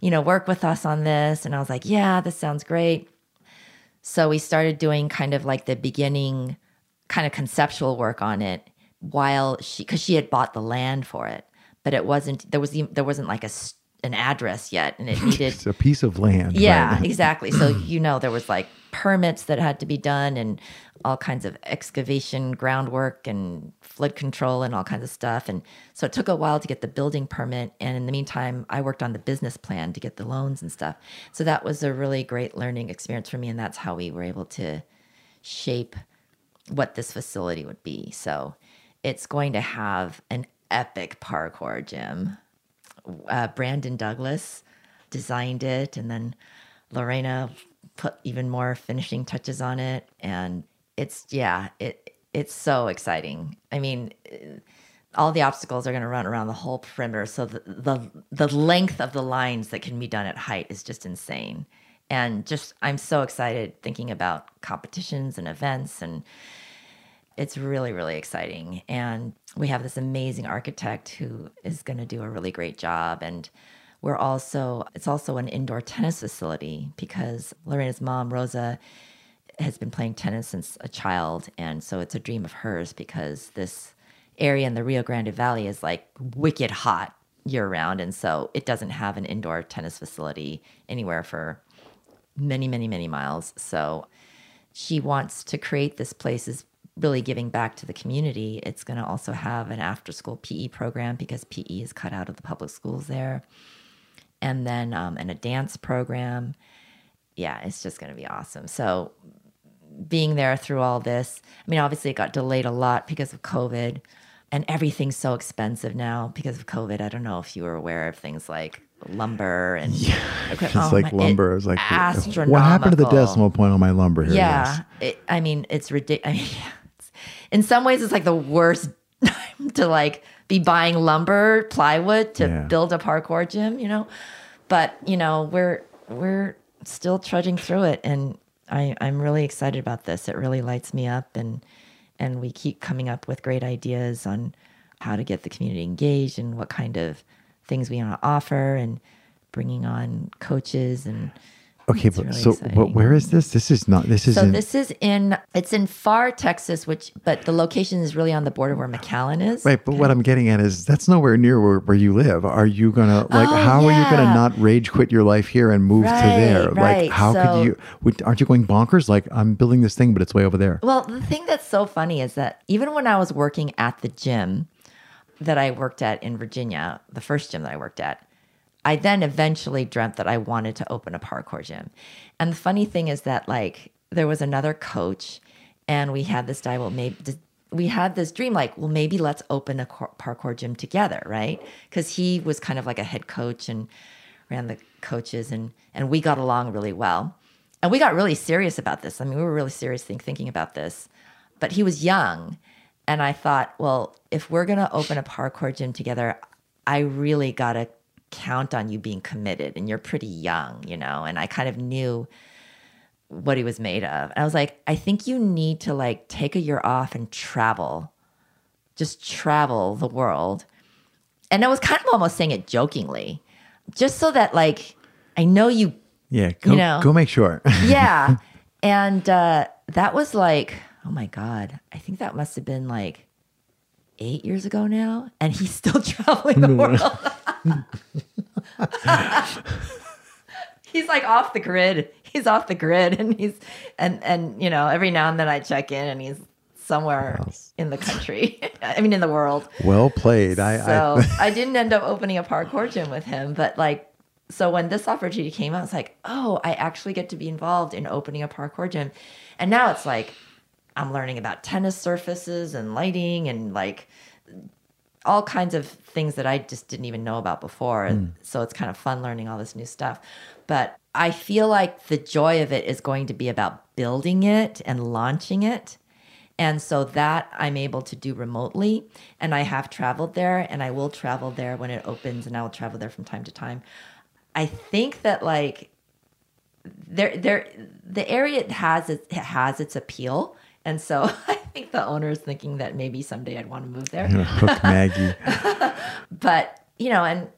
you know, work with us on this? And I was like, yeah, this sounds great. So we started doing kind of like the beginning kind of conceptual work on it while she cuz she had bought the land for it, but it wasn't there was there wasn't like a an address yet and it needed it's a piece of land. yeah, right? exactly. So you know there was like permits that had to be done and all kinds of excavation groundwork and flood control and all kinds of stuff. And so it took a while to get the building permit. And in the meantime, I worked on the business plan to get the loans and stuff. So that was a really great learning experience for me. And that's how we were able to shape what this facility would be. So it's going to have an epic parkour gym. Uh, Brandon Douglas designed it, and then Lorena put even more finishing touches on it. And it's yeah, it it's so exciting. I mean, all the obstacles are going to run around the whole perimeter, so the, the the length of the lines that can be done at height is just insane. And just I'm so excited thinking about competitions and events and it's really really exciting. And we have this amazing architect who is going to do a really great job. And we're also it's also an indoor tennis facility because Lorena's mom Rosa has been playing tennis since a child. And so it's a dream of hers because this area in the Rio Grande Valley is like wicked hot year round and so it doesn't have an indoor tennis facility anywhere for many many many miles. So she wants to create this place as really giving back to the community. It's going to also have an after school PE program because PE is cut out of the public schools there. And then, um, and a dance program. Yeah, it's just going to be awesome. So, being there through all this, I mean, obviously it got delayed a lot because of COVID and everything's so expensive now because of COVID. I don't know if you were aware of things like lumber and Yeah, it's oh like my- lumber. it- was like astronomical. what happened to the decimal point on my lumber here? Yeah, it, I mean, it's ridiculous. I mean, in some ways, it's like the worst time to like be buying lumber, plywood to Yeah. build a parkour gym. You know, but you know, we're we're still trudging through it, and I I'm really excited about this. It really lights me up, and and we keep coming up with great ideas on how to get the community engaged and what kind of things we want to offer, and bringing on coaches and Okay, It's but really so exciting. but where is this? This is not. This is So in, this is in it's in Pharr, Texas, which but the location is really on the border where McAllen is. right. But what I'm getting at is that's nowhere near where, where you live. Are you gonna oh, like? Oh, how are you gonna not rage quit your life here and move to there? right. Like, how So- could you? would- Aren't you going bonkers? Like, I'm building this thing, but it's way over there. Well, the thing that's so funny is that even when I was working at the gym that I worked at in Virginia, the first gym that I worked at, I then eventually dreamt that I wanted to open a parkour gym. And the funny thing is that like there was another coach and we had this guy, well, maybe we had this dream like, well, maybe let's open a parkour gym together, right? Because he was kind of like a head coach and ran the coaches and and we got along really well. And we got really serious about this. I mean, we were really serious think, thinking about this. But he was young. And I thought, well, if we're going to open a parkour gym together, I really got to count on you being committed. And you're pretty young, you know? And I kind of knew what he was made of. And I was like, I think you need to like take a year off and travel, just travel the world. And I was kind of almost saying it jokingly, just so that like, I know you Yeah, go, You know. go make sure. yeah. And uh, that was like, oh my God, I think that must have been like eight years ago now. And he's still traveling the world. he's like off the grid. He's off the grid. And he's, and, and, you know, every now and then I check in and he's somewhere in the country. I mean, in the world. well played. I, So I I, didn't end up opening a parkour gym with him, but like, so when this opportunity came out, it's like, oh, I actually get to be involved in opening a parkour gym. And now it's like, I'm learning about tennis surfaces and lighting and like all kinds of things that I just didn't even know about before. Hmm. So it's kind of fun learning all this new stuff. But I feel like the joy of it is going to be about building it and launching it. And so that I'm able to do remotely. And I have traveled there and I will travel there when it opens and I will travel there from time to time. I think that like there there the area has its it has its appeal. And so I think the owner is thinking that maybe someday I'd want to move there. Hook Maggie. but you know and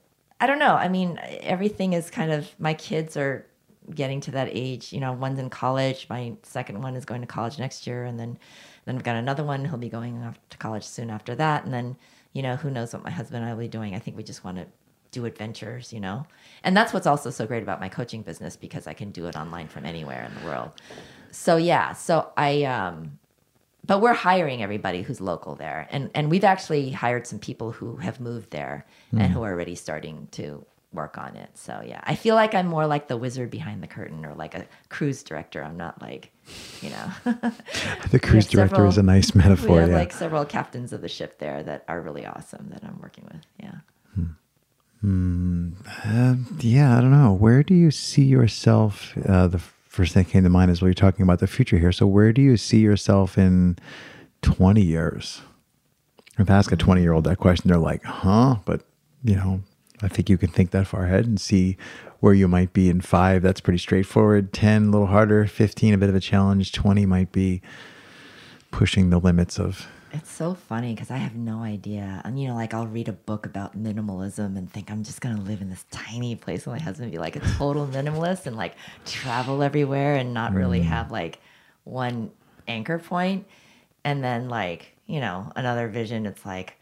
i don't know i mean everything is kind of my kids are getting to that age you know one's in college my second one is going to college next year and then then i've got another one He'll be going off to college soon after that and then you know who knows what my husband and i will be doing i think we just want to do adventures you know? And that's what's also so great about my coaching business because i can do it online from anywhere in the world. So yeah, so I um but we're hiring everybody who's local there. And and we've actually hired some people who have moved there and who are already starting to work on it. So yeah, I feel like I'm more like the wizard behind the curtain or like a cruise director. I'm not like, you know. The cruise director several- is a nice we metaphor. have Yeah. like several captains of the ship there that are really awesome that I'm working with. Yeah. Uh, yeah, I don't know. Where do you see yourself? Uh, the first thing that came to mind is well, you're talking about the future here. So, where do you see yourself in 20 years? If I ask a 20 year old that question, they're like, huh? But, you know, I think you can think that far ahead and see where you might be in five. That's pretty straightforward. 10, a little harder. 15, a bit of a challenge. 20 might be pushing the limits of. It's so funny because I have no idea. And you know, like I'll read a book about minimalism and think I'm just gonna live in this tiny place with my husband, be like a total minimalist and like travel everywhere and not really mm. have like one anchor point. And then like, you know, another vision, it's like,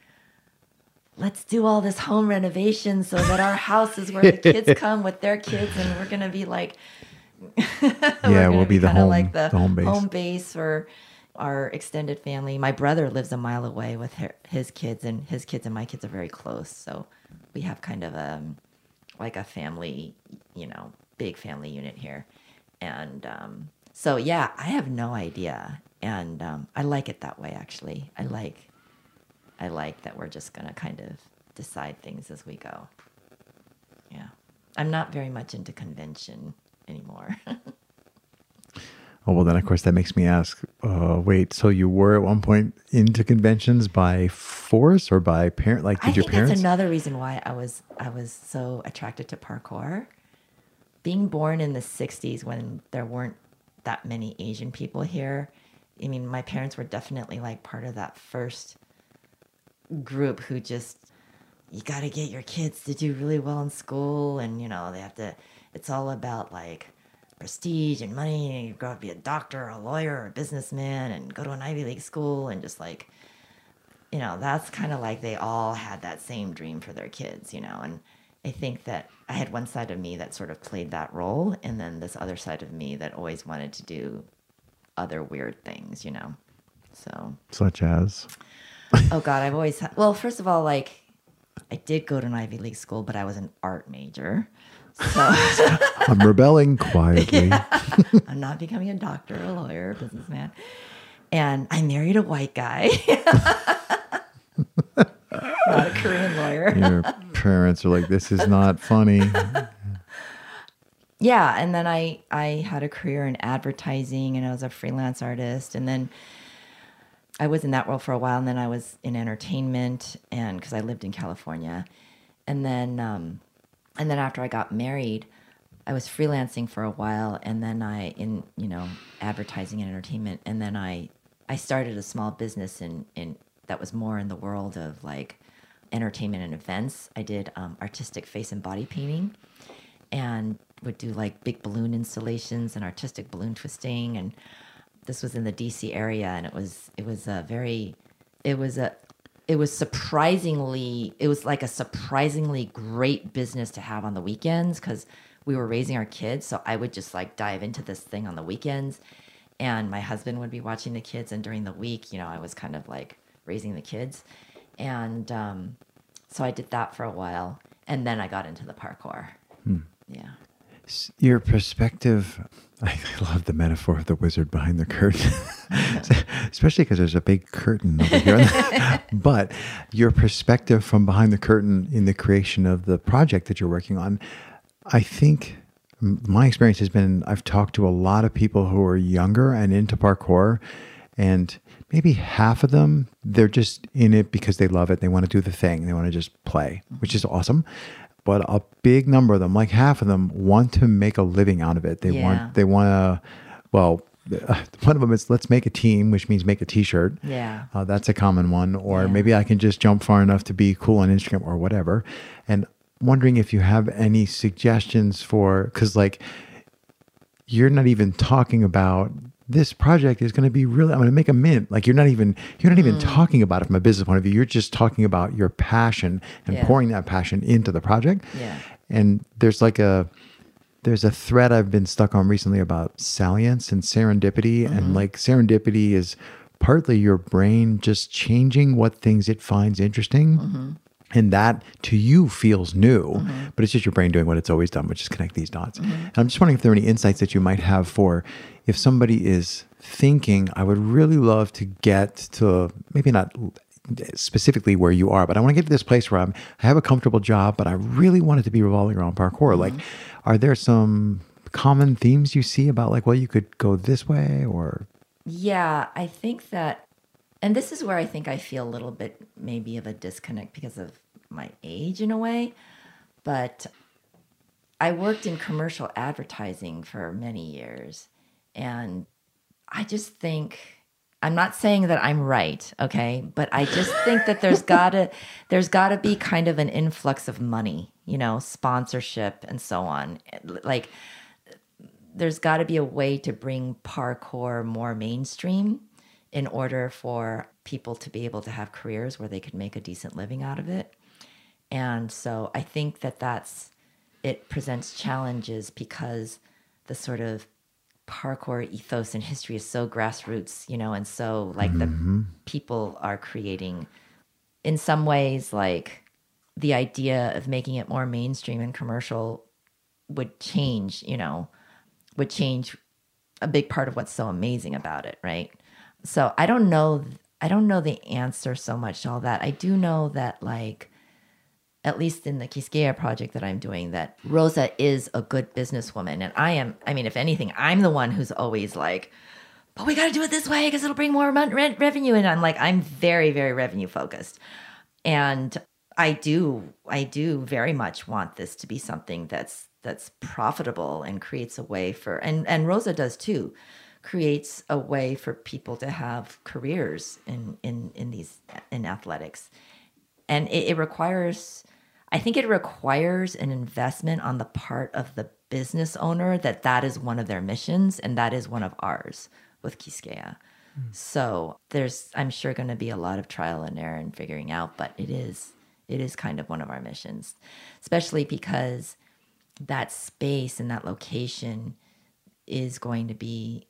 let's do all this home renovation so that our house is where the kids come with their kids and we're gonna be like Yeah, we'll gonna be the home- like the, the home base. home base for our extended family. My brother lives a mile away with her, his kids, and his kids and my kids are very close. So we have kind of a like a family, you know, big family unit here, and um, so yeah, I have no idea, and um, I like it that way. Actually, I like I like that we're just gonna kind of decide things as we go. Yeah, I'm not very much into convention anymore. Oh, well, then, of course, that makes me ask uh, wait, so you were at one point into conventions by force or by parent? Like, did I your think parents? that's another reason why I was I was so attracted to parkour. Being born in the '60s when there weren't that many Asian people here, I mean, my parents were definitely like part of that first group who just you got to get your kids to do really well in school, and you know they have to. It's all about like prestige and money, and you grow up to be a doctor, or a lawyer, or a businessman, and go to an Ivy League school, and just like you know, that's kind of like they all had that same dream for their kids, you know. And I think that I had one side of me that sort of played that role, and then this other side of me that always wanted to do other weird things, you know. So, Such as. oh God, I've always had, well, first of all, like, I did go to an Ivy League school, but I was an art major. So I'm rebelling quietly. I'm not becoming a doctor, a lawyer, a businessman. And I married a white guy, not a Korean lawyer. Your parents are like, this is not funny. yeah and then i i had a career in advertising and i was a freelance artist and then i was in that world for a while and then i was in entertainment and because i lived in california and then um and then after i got married i was freelancing for a while and then i in you know advertising and entertainment and then i i started a small business in in that was more in the world of like entertainment and events. I did um, artistic face and body painting and would do like big balloon installations and artistic balloon twisting. And this was in the DC area and it was it was a very it was a it was surprisingly it was like a surprisingly great business to have on the weekends cuz we were raising our kids so I would just like dive into this thing on the weekends. And my husband would be watching the kids and during the week you know I was kind of like raising the kids. And um so I did that for a while and then I got into the parkour. Yeah Your perspective, I love the metaphor of the wizard behind the curtain, especially because there's a big curtain over here. but your perspective from behind the curtain in the creation of the project that you're working on, I think my experience has been I've talked to a lot of people who are younger and into parkour, and maybe half of them, they're just in it because they love it. They want to do the thing, they want to just play, which is awesome. But a big number of them, like half of them, want to make a living out of it. They Yeah. want, they want to, well, one of them is let's make a team, which means make a T-shirt. Yeah. Uh, that's a common one. Or Yeah. maybe I can just jump far enough to be cool on Instagram or whatever. And wondering if you have any suggestions for, because like you're not even talking about this project is going to be really, I'm going to make a mint. Like you're not even, you're not even Mm. talking about it from a business point of view. You're just talking about your passion and Yeah. pouring that passion into the project. Yeah. And there's like a, there's a thread I've been stuck on recently about salience and serendipity. And mm-hmm. like serendipity is partly your brain just changing what things it finds interesting. Mm-hmm. And that to you feels new, mm-hmm. but it's just your brain doing what it's always done, which is connect these dots. And I'm just wondering if there are any insights that you might have for if somebody is thinking, I would really love to get to maybe not specifically where you are, but I want to get to this place where I'm, I have a comfortable job, but I really want it to be revolving around parkour. Like, mm-hmm. are there some common themes you see about like, well, you could go this way or Yeah, I think that, and this is where I think I feel a little bit maybe of a disconnect because of my age in a way. But I worked in commercial advertising for many years. And I just think, I'm not saying that I'm right, okay? But I just think that there's gotta, there's gotta be kind of an influx of money, you know, sponsorship and so on. Like, there's got to be a way to bring parkour more mainstream in order for people to be able to have careers where they could make a decent living out of it. And so I think that that's it presents challenges because the sort of parkour ethos and history is so grassroots, you know, and so like the mm-hmm. people are creating in some ways like the idea of making it more mainstream and commercial would change, you know, would change a big part of what's so amazing about it, right? So I don't know I don't know the answer so much to all that. I do know that like at least in the Quisqueya project that I'm doing, that Rosa is a good businesswoman. And I am, I mean, if anything, I'm the one who's always like, but we got to do it this way because it'll bring more rent revenue. And I'm like, I'm very, very revenue focused. And I do, I do very much want this to be something that's that's profitable and creates a way for and and Rosa does too creates a way for people to have careers in in in these in athletics and it, it requires i think it requires an investment on the part of the business owner that that is one of their missions and that is one of ours with Quisqueya. so there's i'm sure going to be a lot of trial and error and figuring out but it is it is kind of one of our missions especially because that space and that location is going to be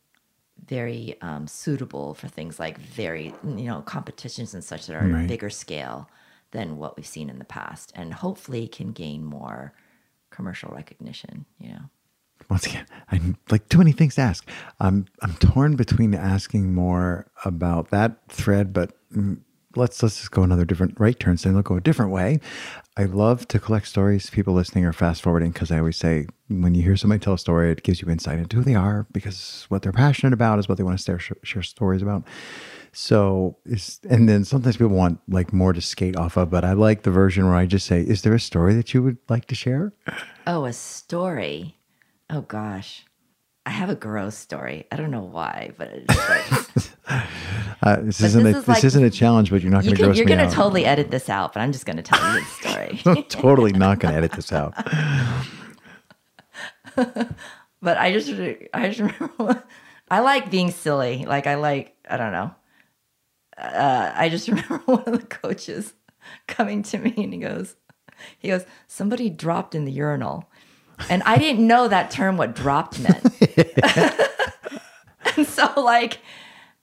very um, suitable for things like very you know competitions and such that are Right. bigger scale than what we've seen in the past and hopefully can gain more commercial recognition you know once again, I'm like too many things to ask. I'm I'm torn between asking more about that thread, but mm, let's let's just go another different right turn. So let's go a different way. I love to collect stories. People listening are fast forwarding because I always say when you hear somebody tell a story, it gives you insight into who they are because what they're passionate about is what they want to share, share stories about. So is and then sometimes people want like more to skate off of, but I like the version where I just say, "Is there a story that you would like to share?" oh a story oh gosh i have a gross story i don't know why but it's like Uh, this But isn't this a, is this like- isn't a challenge, but you're not going to gross you're me gonna totally edit this out but i'm just gonna tell you the story I'm totally not going to edit this out. but I just I just remember I like being silly. Like I like I don't know. Uh, I just remember one of the coaches coming to me and he goes, he goes, somebody dropped in the urinal, and I didn't know that term what dropped meant. and so like.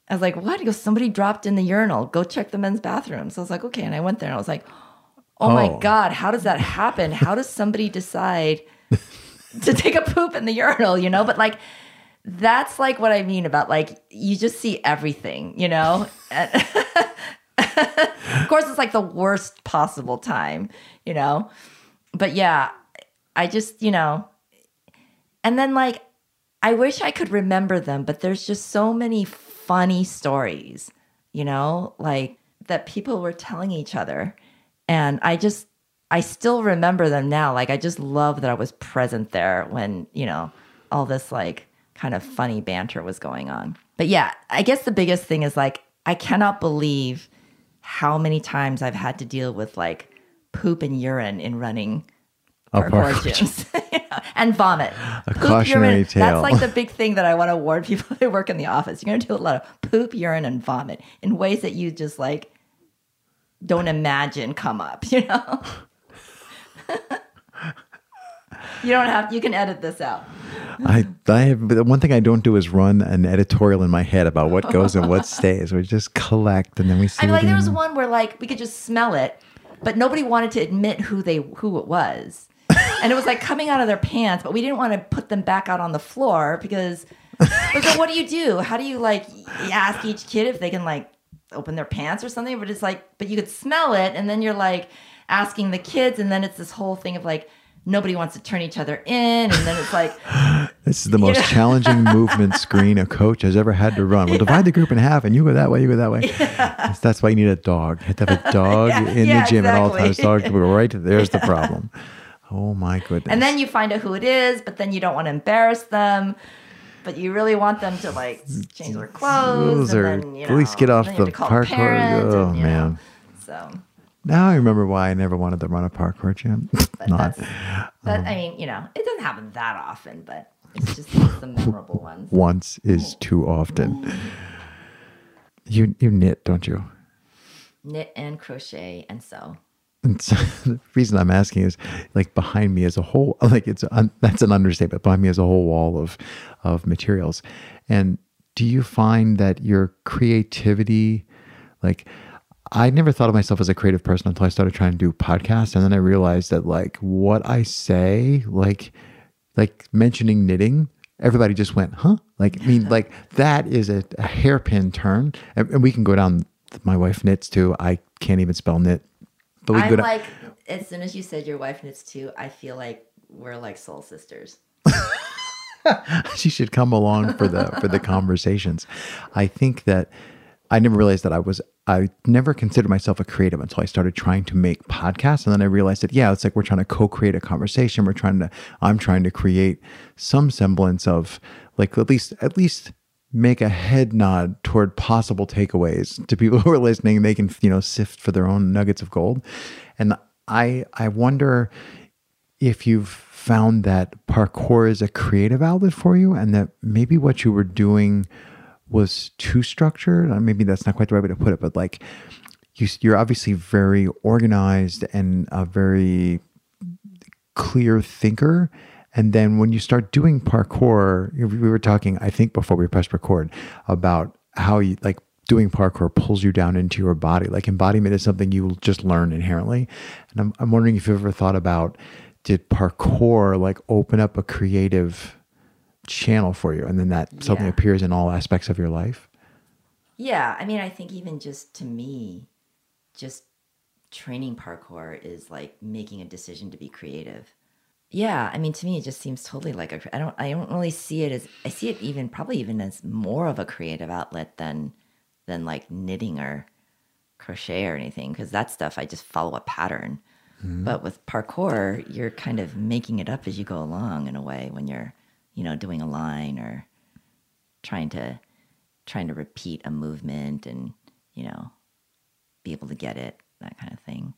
I was like, what? He goes, somebody dropped in the urinal. Go check the men's bathroom. So I was like, okay. And I went there and I was like, oh, Oh. my God, how does that happen? How does somebody decide to take a poop in the urinal, you know? But like, that's like what I mean about like, you just see everything, you know? Of course, it's like the worst possible time, you know? But yeah, I just, you know, and then like, I wish I could remember them, but there's just so many funny stories, you know, like that people were telling each other. And I just, I still remember them now. Like, I just love that I was present there when, you know, all this like kind of funny banter was going on. But yeah, I guess the biggest thing is like, I cannot believe how many times I've had to deal with like poop and urine in running A parkour gyms and vomit. A cautionary tale. That's like the big thing that I want to warn people who work in the office. You're going to do a lot of poop, urine, and vomit in ways that you just like don't imagine come up. You know. You don't have. You can edit this out. I, I have, but one thing I don't do is run an editorial in my head about what goes and what stays. We just collect and then we see. I mean, like there was one where like we could just smell it, but nobody wanted to admit who they who it was, and it was like coming out of their pants, but we didn't want to put them back out on the floor because. But then what do you do? How do you like ask each kid if they can like open their pants or something? But it's like, but you could smell it, and then you're like asking the kids, and then it's this whole thing of like nobody wants to turn each other in, and then it's like. This is the most challenging movement screen a coach has ever had to run. We'll divide the group in half and you go that way, you go that way. That's- That's why you need a dog. You have to have a dog Yeah, in yeah, the gym at all times. Dog to go right there's the problem. Oh my goodness. And then you find out who it is, but then you don't want to embarrass them. But you really want them to like change their clothes. Are- then, you at least get off then you have the parkour. Oh, and, you know, man. So, now I remember why I never wanted to run a parkour gym. but Not. that, um, I mean, you know, it doesn't happen that often, but it's just it's the memorable ones. Once is too often. You you knit, don't you? Knit and crochet and sew. And so the reason I'm asking is like behind me is a whole like it's un, that's an understatement. Behind me is a whole wall of of materials. And do you find that your creativity like I never thought of myself as a creative person until I started trying to do podcasts and then I realized that like what I say like like mentioning knitting everybody just went huh like i mean like that is a, a hairpin turn and, and we can go down my wife knits too i can't even spell knit but we I'm go down like, as soon as you said your wife knits too, I feel like we're like soul sisters. she should come along for the for the conversations. I think that I never realized that I was I never considered myself a creative until I started trying to make podcasts. And then I realized that yeah, it's like we're trying to co-create a conversation. We're trying to I'm trying to create some semblance of like at least at least make a head nod toward possible takeaways to people who are listening. They can you know sift for their own nuggets of gold. And i i wonder if you've found that parkour is a creative outlet for you and that maybe what you were doing was too structured. Uh, maybe that's not quite the right way to put it but like you, you're obviously very organized and a very clear thinker. And then when you start doing parkour we were talking i think before we pressed record about how you like doing parkour pulls you down into your body. Like embodiment is something you will just learn inherently. And i'm, I'm wondering if you've ever thought about did parkour like open up a creative channel for you and then that something Yeah. appears in all aspects of your life Yeah, I mean, I think even just to me, just training parkour is like making a decision to be creative. Yeah, I mean, to me, it just seems totally like a. I don't. I don't really see it as. I see it even probably even as more of a creative outlet than than like knitting or crochet or anything because that stuff I just follow a pattern. Mm-hmm. But with parkour, you're kind of making it up as you go along in a way when you're, you know, doing a line or trying to trying to repeat a movement and you know be able to get it that kind of thing.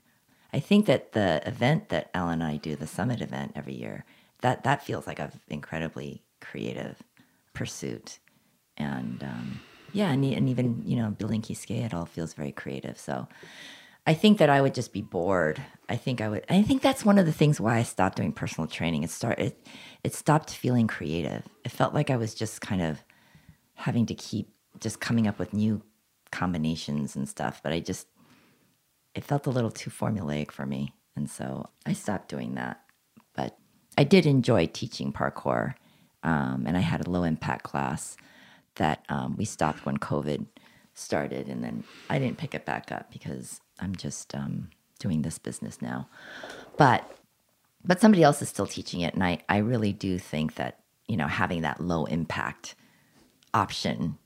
I think that the event that ellen and i do the summit event every year that that feels like an incredibly creative pursuit. And um, yeah and, and even you know building Kisuke, it all feels very creative. So i think that i would just be bored. I think i would i think that's one of the things why i stopped doing personal training. It started it, it stopped feeling creative. It felt like i was just kind of having to keep just coming up with new combinations and stuff but i just it felt a little too formulaic for me. And so i stopped doing that. But i did enjoy teaching parkour um, and i had a low impact class that um, we stopped when covid started and then i didn't pick it back up because i'm just um, doing this business now but but somebody else is still teaching it and i, I really do think that you know having that low impact option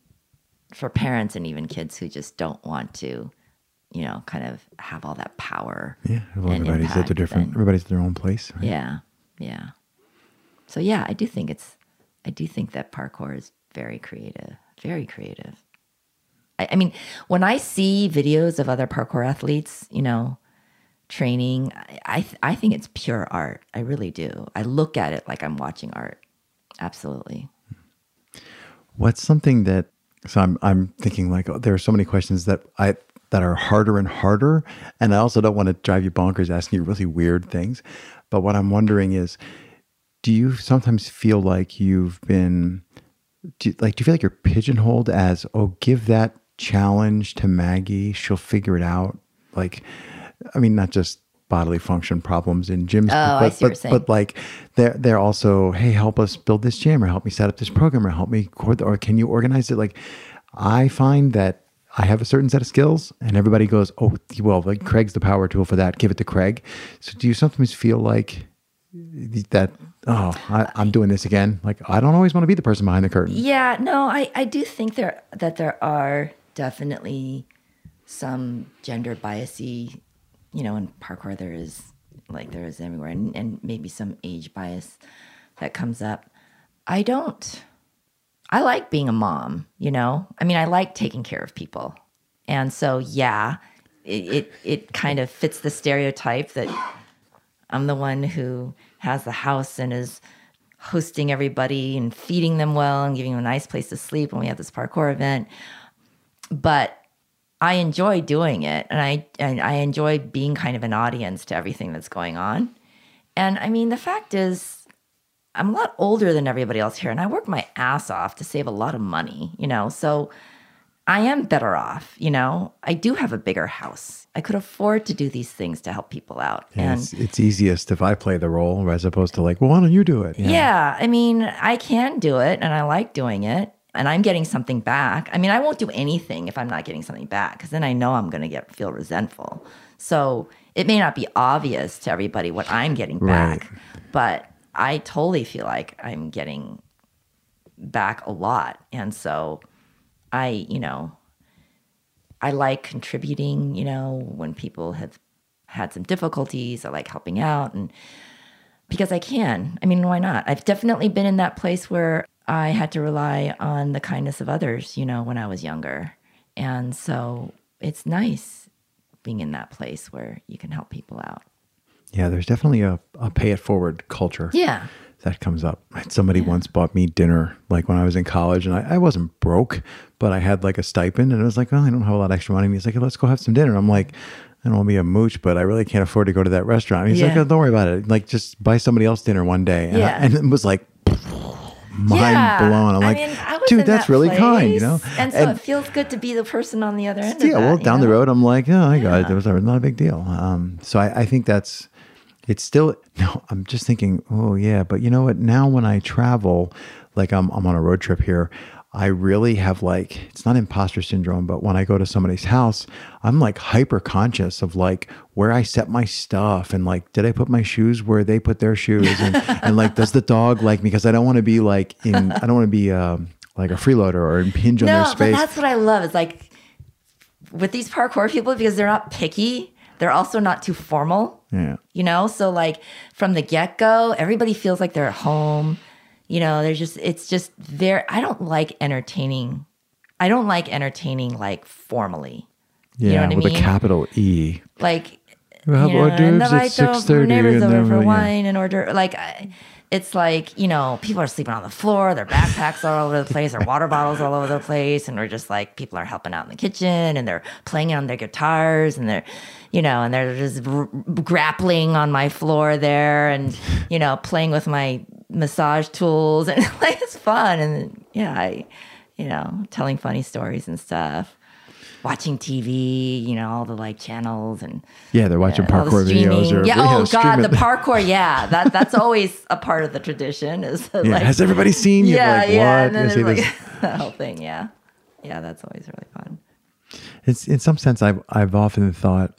for parents and even kids who just don't want to, you know, kind of have all that power. yeah well, everybody's at their different everybody's at their own place right? Yeah, yeah. So yeah, I do think it's, I do think that parkour is very creative, very creative. I, I mean, when I see videos of other parkour athletes, you know, training, I, I, th- I think it's pure art. I really do. I look at it like I'm watching art. Absolutely. What's something that so I'm I'm thinking like oh, there are so many questions that I that are harder and harder, and I also don't want to drive you bonkers asking you really weird things. But what I'm wondering is, do you sometimes feel like you've been do like do you feel like you're pigeonholed as oh give that challenge to Maggie she'll figure it out. Like I mean not just bodily function problems in gyms Oh, I but see what you're but, saying. but like they're they're also hey help us build this gym or help me set up this program or help me or can you organize it? Like I find that I have a certain set of skills and everybody goes oh well like Craig's the power tool for that. Give it to Craig. So do you sometimes feel like that oh I, i'm doing this again? Like i don't always want to be the person behind the curtain. Yeah, no, I, I do think there that there are definitely some gender biasy, you know, in parkour there is like there is everywhere and, and maybe some age bias that comes up. I don't I like being a mom, you know? I mean I like taking care of people. And so yeah, it it, it kind of fits the stereotype that I'm the one who has the house and is hosting everybody and feeding them well and giving them a nice place to sleep when we have this parkour event. But I enjoy doing it and I and I enjoy being kind of an audience to everything that's going on. And I mean the fact is I'm a lot older than everybody else here and I work my ass off to save a lot of money, you know. So I am better off, you know. I do have a bigger house. I could afford to do these things to help people out. And it's, it's easiest if i play the role as opposed to like well why don't you do it Yeah. I mean, I can do it and I like doing it and I'm getting something back. I mean, I won't do anything if I'm not getting something back because then I know I'm going to get feel resentful. So it may not be obvious to everybody what I'm getting back, but I totally feel like I'm getting back a lot. And so I, you know, I like contributing, you know, when people have had some difficulties. I like helping out and because I can. I mean, why not? I've definitely been in that place where I had to rely on the kindness of others, you know, when I was younger. And so it's nice being in that place where you can help people out. yeah there's definitely a, a pay it forward culture Yeah. that comes up somebody once bought me dinner like when i was in college and I, I wasn't broke but i had like a stipend and it was like well, i don't have a lot of extra money and he's like let's go have some dinner i'm like I don't want to be a mooch, but I really can't afford to go to that restaurant. And he's like, oh, don't worry about it. Like, just buy somebody else dinner one day. And, I- Yeah. and it was like, mind yeah. blown. I'm I like, mean, I dude, that's that really kind, you know? And so it feels good to be the person on the other end. of yeah, well, that, down the road, I'm like, oh, I got it. It was not a big deal. Um, so I, I think that's, it's still, no, I'm just thinking, oh, yeah. But you know what? Now when I travel, like I'm, I'm on a road trip here, I really have like, it's not imposter syndrome, but when I go to somebody's house, I'm like hyper conscious of like where I set my stuff and like, did I put my shoes where they put their shoes? And, and like, does the dog like me? Because I don't want to be like in, I don't want to be um, like a freeloader or impinge on their No, but that's what I love. Is like with these parkour people because they're not picky. They're also not too formal. yeah. You know, so like from the get go, everybody feels like they're at home. You know, they're just it's just there. I don't like entertaining. I don't like entertaining like formally. Yeah, You know what I with mean? a capital E. Like We'll have you know, hors and d'oeuvres at I 6:30 neighbors and over then for yeah. wine and order like I, it's like you know people are sleeping on the floor their backpacks are all over the place their water bottles all over the place and we're just like people are helping out in the kitchen and they're playing on their guitars and they're you know and they're just r- grappling on my floor there and you know playing with my massage tools and like it's fun and yeah I you know telling funny stories and stuff watching TV you know all the like channels and Yeah, they're watching uh, all the parkour videos or yeah. Oh God, the parkour. Yeah, that that's always a part of the tradition. Is Yeah, like has everybody seen you? yeah, like, yeah, what? and then it's like this- that whole thing. Yeah, yeah, that's always really fun. It's in some sense I've I've often thought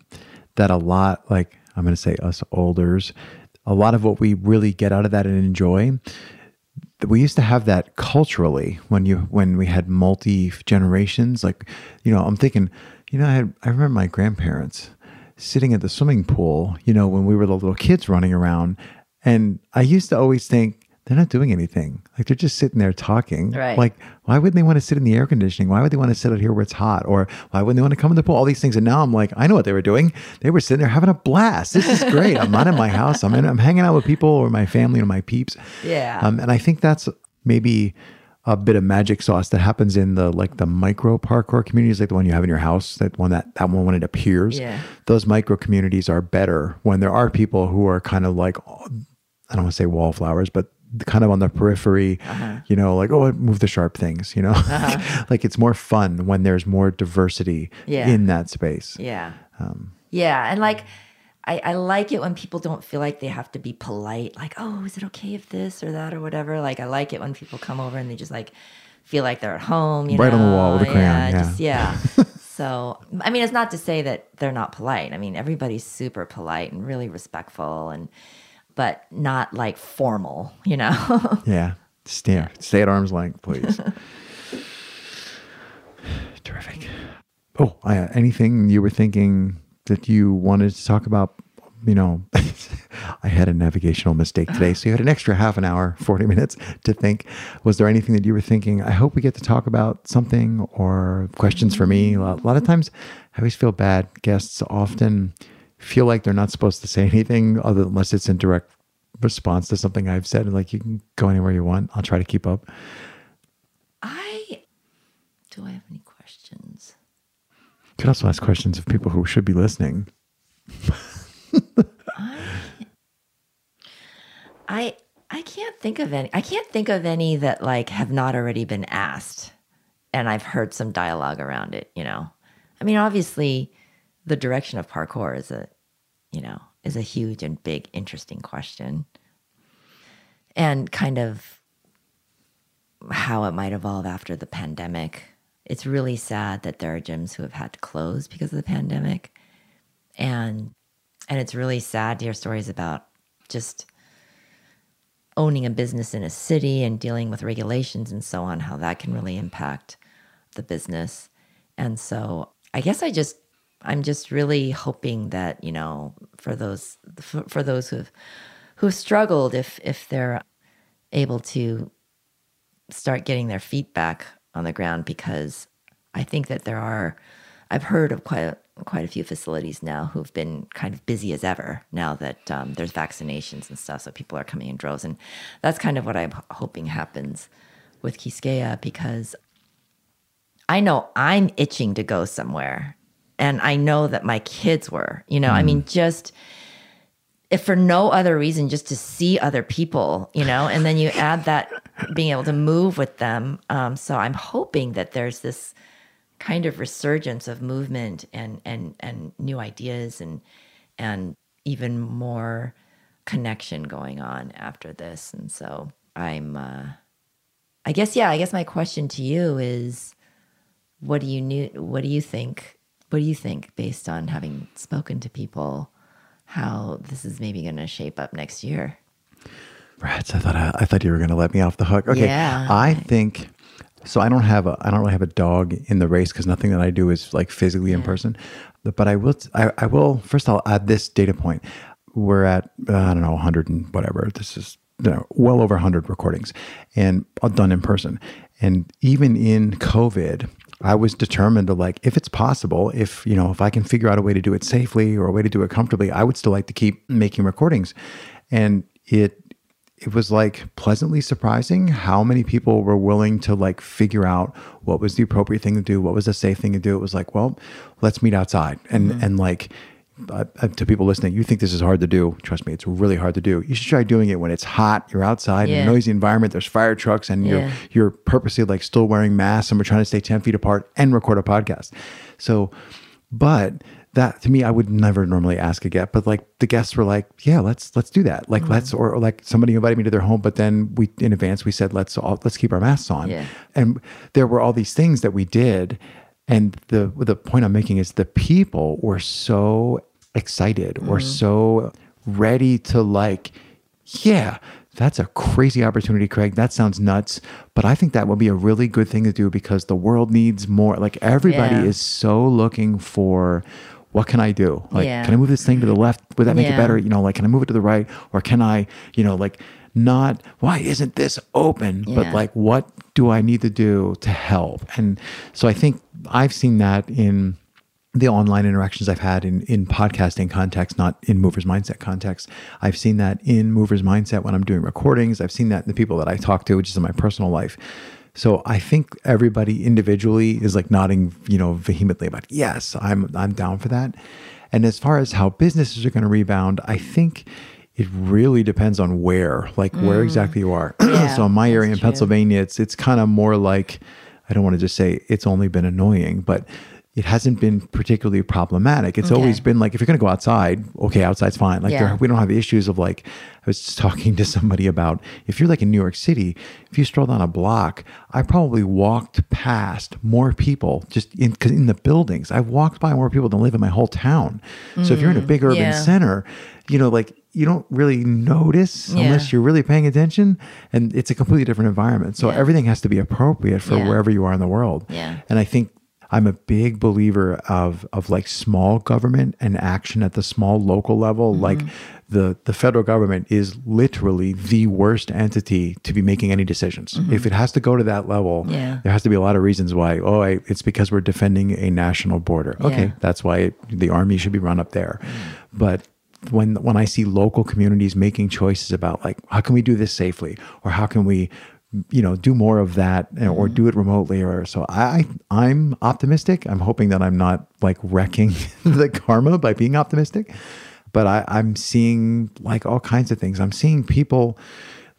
that a lot like I'm going to say us olders, a lot of what we really get out of that and enjoy. We used to have that culturally when you when we had multi generations. Like, you know, I'm thinking, you know, I had I remember my grandparents sitting at the swimming pool. You know, when we were the little kids running around, and I used to always think they're not doing anything. Like they're just sitting there talking. Right. Like why wouldn't they want to sit in the air conditioning? Why would they want to sit out here where it's hot? Or why wouldn't they want to come in the pool? All these things. And now I'm like, I know what they were doing. They were sitting there having a blast. This is great. I'm not in my house. I'm in, I'm hanging out with people or my family or my peeps. Yeah. Um, and I think that's maybe a bit of magic sauce that happens in the like the micro parkour communities, like the one you have in your house, that one that that one when it appears. Yeah. Those micro communities are better when there are people who are kind of like I don't want to say wallflowers, but kind of on the periphery, Uh-huh. you know, like, oh, move the sharp things, you know? like it's more fun when there's more diversity Yeah. in that space. Yeah. Um, yeah. And like, I, I like it when people don't feel like they have to be polite, like, oh, is it okay if this or that or whatever? Like, I like it when people come over and they just like feel like they're at home, you Right on the wall with a crayon, yeah. Just, yeah. so, I mean, it's not to say that they're not polite. I mean, everybody's super polite and really respectful and, but not like formal, you know? Yeah. Stay, stay at arm's length, please. Terrific. Oh, I, anything you were thinking that you wanted to talk about? You know, I had a navigational mistake today. So you had an extra half an hour, 40 minutes to think. Was there anything that you were thinking? I hope we get to talk about something or questions for me. A lot, a lot of times I always feel bad. Guests often feel like they're not supposed to say anything other unless it's in direct response to something I've said. Like you can go anywhere you want. I'll try to keep up. I, do I have any questions? You could also ask questions of people who should be listening. I I can't think of any. I can't think of any that like have not already been asked, and I've heard some dialogue around it. You know, I mean, obviously, the direction of parkour is a, you know, is a huge and big, interesting question, and kind of how it might evolve after the pandemic. It's really sad that there are gyms who have had to close because of the pandemic, and and it's really sad to hear stories about just owning a business in a city and dealing with regulations and so on, how that can really impact the business. And so I guess I just, I'm just really hoping that, you know, for those, for, for those who've, who've struggled, if, if they're able to start getting their feet back on the ground, because I think that there are, I've heard of quite a, quite a few facilities now who've been kind of busy as ever now that um, there's vaccinations and stuff. So people are coming in droves, and that's kind of what I'm hoping happens with Quisqueya because I know I'm itching to go somewhere, and I know that my kids were. You know, I mean, just if for no other reason, just to see other people, you know, and then you add that being able to move with them. Um, so I'm hoping that there's this kind of resurgence of movement and and and new ideas and and even more connection going on after this. And so I'm uh I guess yeah, I guess my question to you is what do you new what do you think what do you think based on having spoken to people how this is maybe going to shape up next year? Rats, I thought I, I thought you were going to let me off the hook. Okay, Yeah. I think so. I don't have a I don't really have a dog in the race because nothing that I do is like physically in person. But, but I will I, I will first. I'll add this data point. We're at uh, I don't know 100 and whatever. This is you know, well over 100 recordings and done in person. And even in COVID, I was determined to like, if it's possible, if you know, if I can figure out a way to do it safely or a way to do it comfortably, I would still like to keep making recordings. And it it was like pleasantly surprising how many people were willing to like figure out what was the appropriate thing to do, what was the safe thing to do. It was like, well, let's meet outside, and mm-hmm. and like uh, to people listening, you think this is hard to do. Trust me, it's really hard to do. You should try doing it when it's hot, you're outside in a noisy environment, there's fire trucks, and you're you're purposely like still wearing masks and we're trying to stay 10 feet apart and record a podcast. So, but that to me, I would never normally ask a guest, but like the guests were like, yeah, let's, let's do that. Like, let's, or, or like somebody invited me to their home, but then we, in advance, we said, let's all, let's keep our masks on. Yeah. And there were all these things that we did. And the, the point I'm making is the people were so excited or mm-hmm. so ready to like, yeah, that's a crazy opportunity, Craig. That sounds nuts. But I think that would be a really good thing to do because the world needs more. Like everybody Yeah. is so looking for what can I do? Like, Yeah. can I move this thing to the left? Would that make it better? You know, like, can I move it to the right? Or can I, you know, like, not, why isn't this open? But like, what do I need to do to help? And so I think I've seen that in the online interactions I've had in, in podcasting context, not in movers mindset context. I've seen that in movers mindset when I'm doing recordings. I've seen that in the people that I talk to, which is in my personal life. So I think everybody individually is like nodding, you know, vehemently about yes, I'm I'm down for that. And as far as how businesses are going to rebound, I think it really depends on where, like where mm. exactly you are. Yeah, so in my area in true. Pennsylvania, it's it's kind of more like I don't want to just say it's only been annoying, but it hasn't been particularly problematic. It's Okay. always been like if you're going to go outside, okay, outside's fine. Like Yeah. there, we don't have the issues of like I was just talking to somebody about if you're like in New York City, if you stroll down a block, I probably walked past more people just in in the buildings. I've walked by more people than live in my whole town. So if you're in a big urban Mm, yeah. center, you know, like you don't really notice Yeah. unless you're really paying attention, and it's a completely different environment. So Yeah. everything has to be appropriate for Yeah. wherever you are in the world. Yeah. And I think I'm a big believer of of like small government and action at the small local level. Mm-hmm. Like the the federal government is literally the worst entity to be making any decisions. If it has to go to that level, Mm-hmm. Yeah. there has to be a lot of reasons why. Oh, I, it's because we're defending a national border. Okay, Yeah. that's why the army should be run up there. But when when I see local communities making choices about like how can we do this safely or how can we you know do more of that or mm-hmm. do it remotely or so I I'm optimistic. I'm hoping that I'm not like wrecking the karma by being optimistic. But I, I'm seeing like all kinds of things. I'm seeing people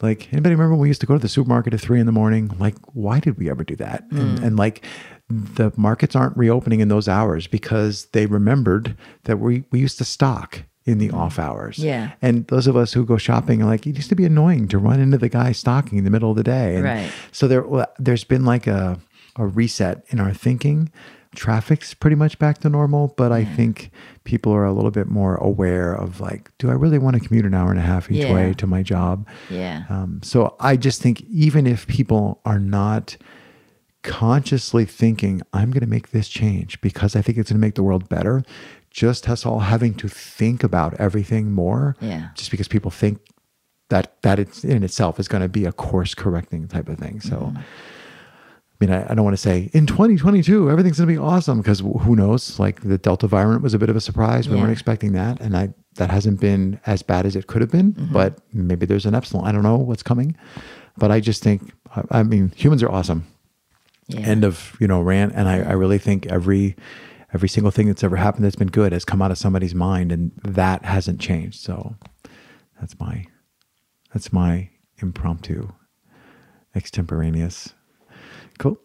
like anybody remember when we used to go to the supermarket at three in the morning? Like, why did we ever do that? And, mm. and like the markets aren't reopening in those hours because they remembered that we, we used to stock in the off hours. Yeah. And those of us who go shopping are like, it used to be annoying to run into the guy stocking in the middle of the day. And Right. So there, there's been like a, a reset in our thinking. Traffic's pretty much back to normal, but I think people are a little bit more aware of like, do I really want to commute an hour and a half each Yeah. way to my job? Yeah. Um, so I just think even if people are not consciously thinking, I'm going to make this change because I think it's going to make the world better, just us all having to think about everything more. Yeah. Just because people think that that it's in itself is going to be a course correcting type of thing. So. I mean, I, I don't want to say in 2022 everything's going to be awesome because who knows? Like the Delta variant was a bit of a surprise. We Yeah. weren't expecting that, and I that hasn't been as bad as it could have been. Mm-hmm. But maybe there's an epsilon. I don't know what's coming, but I just think I, I mean humans are awesome. Yeah. End of you know rant. And I, I really think every every single thing that's ever happened that's been good has come out of somebody's mind, and that hasn't changed. So that's my that's my impromptu extemporaneous Cool.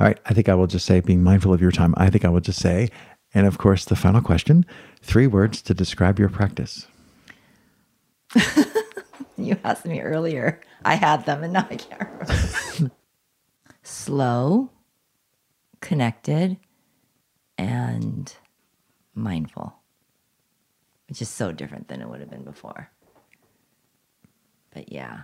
All right. I think I will just say, being mindful of your time, I think I will just say, and of course, the final question three words to describe your practice. You asked me earlier. I had them and now I can't remember. Slow, connected, and mindful, which is so different than it would have been before. But yeah,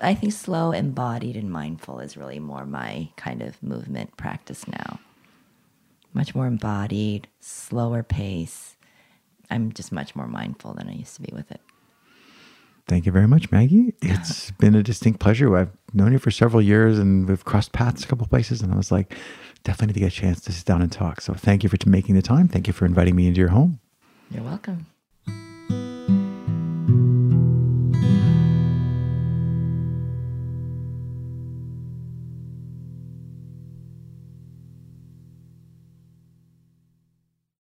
I think slow, embodied, and mindful is really more my kind of movement practice now. Much more embodied, slower pace. I'm just much more mindful than I used to be with it. Thank you very much, Maggie. It's been a distinct pleasure. I've known you for several years and we've crossed paths a couple places. And I was like, definitely need to get a chance to sit down and talk. So thank you for making the time. Thank you for inviting me into your home. You're welcome.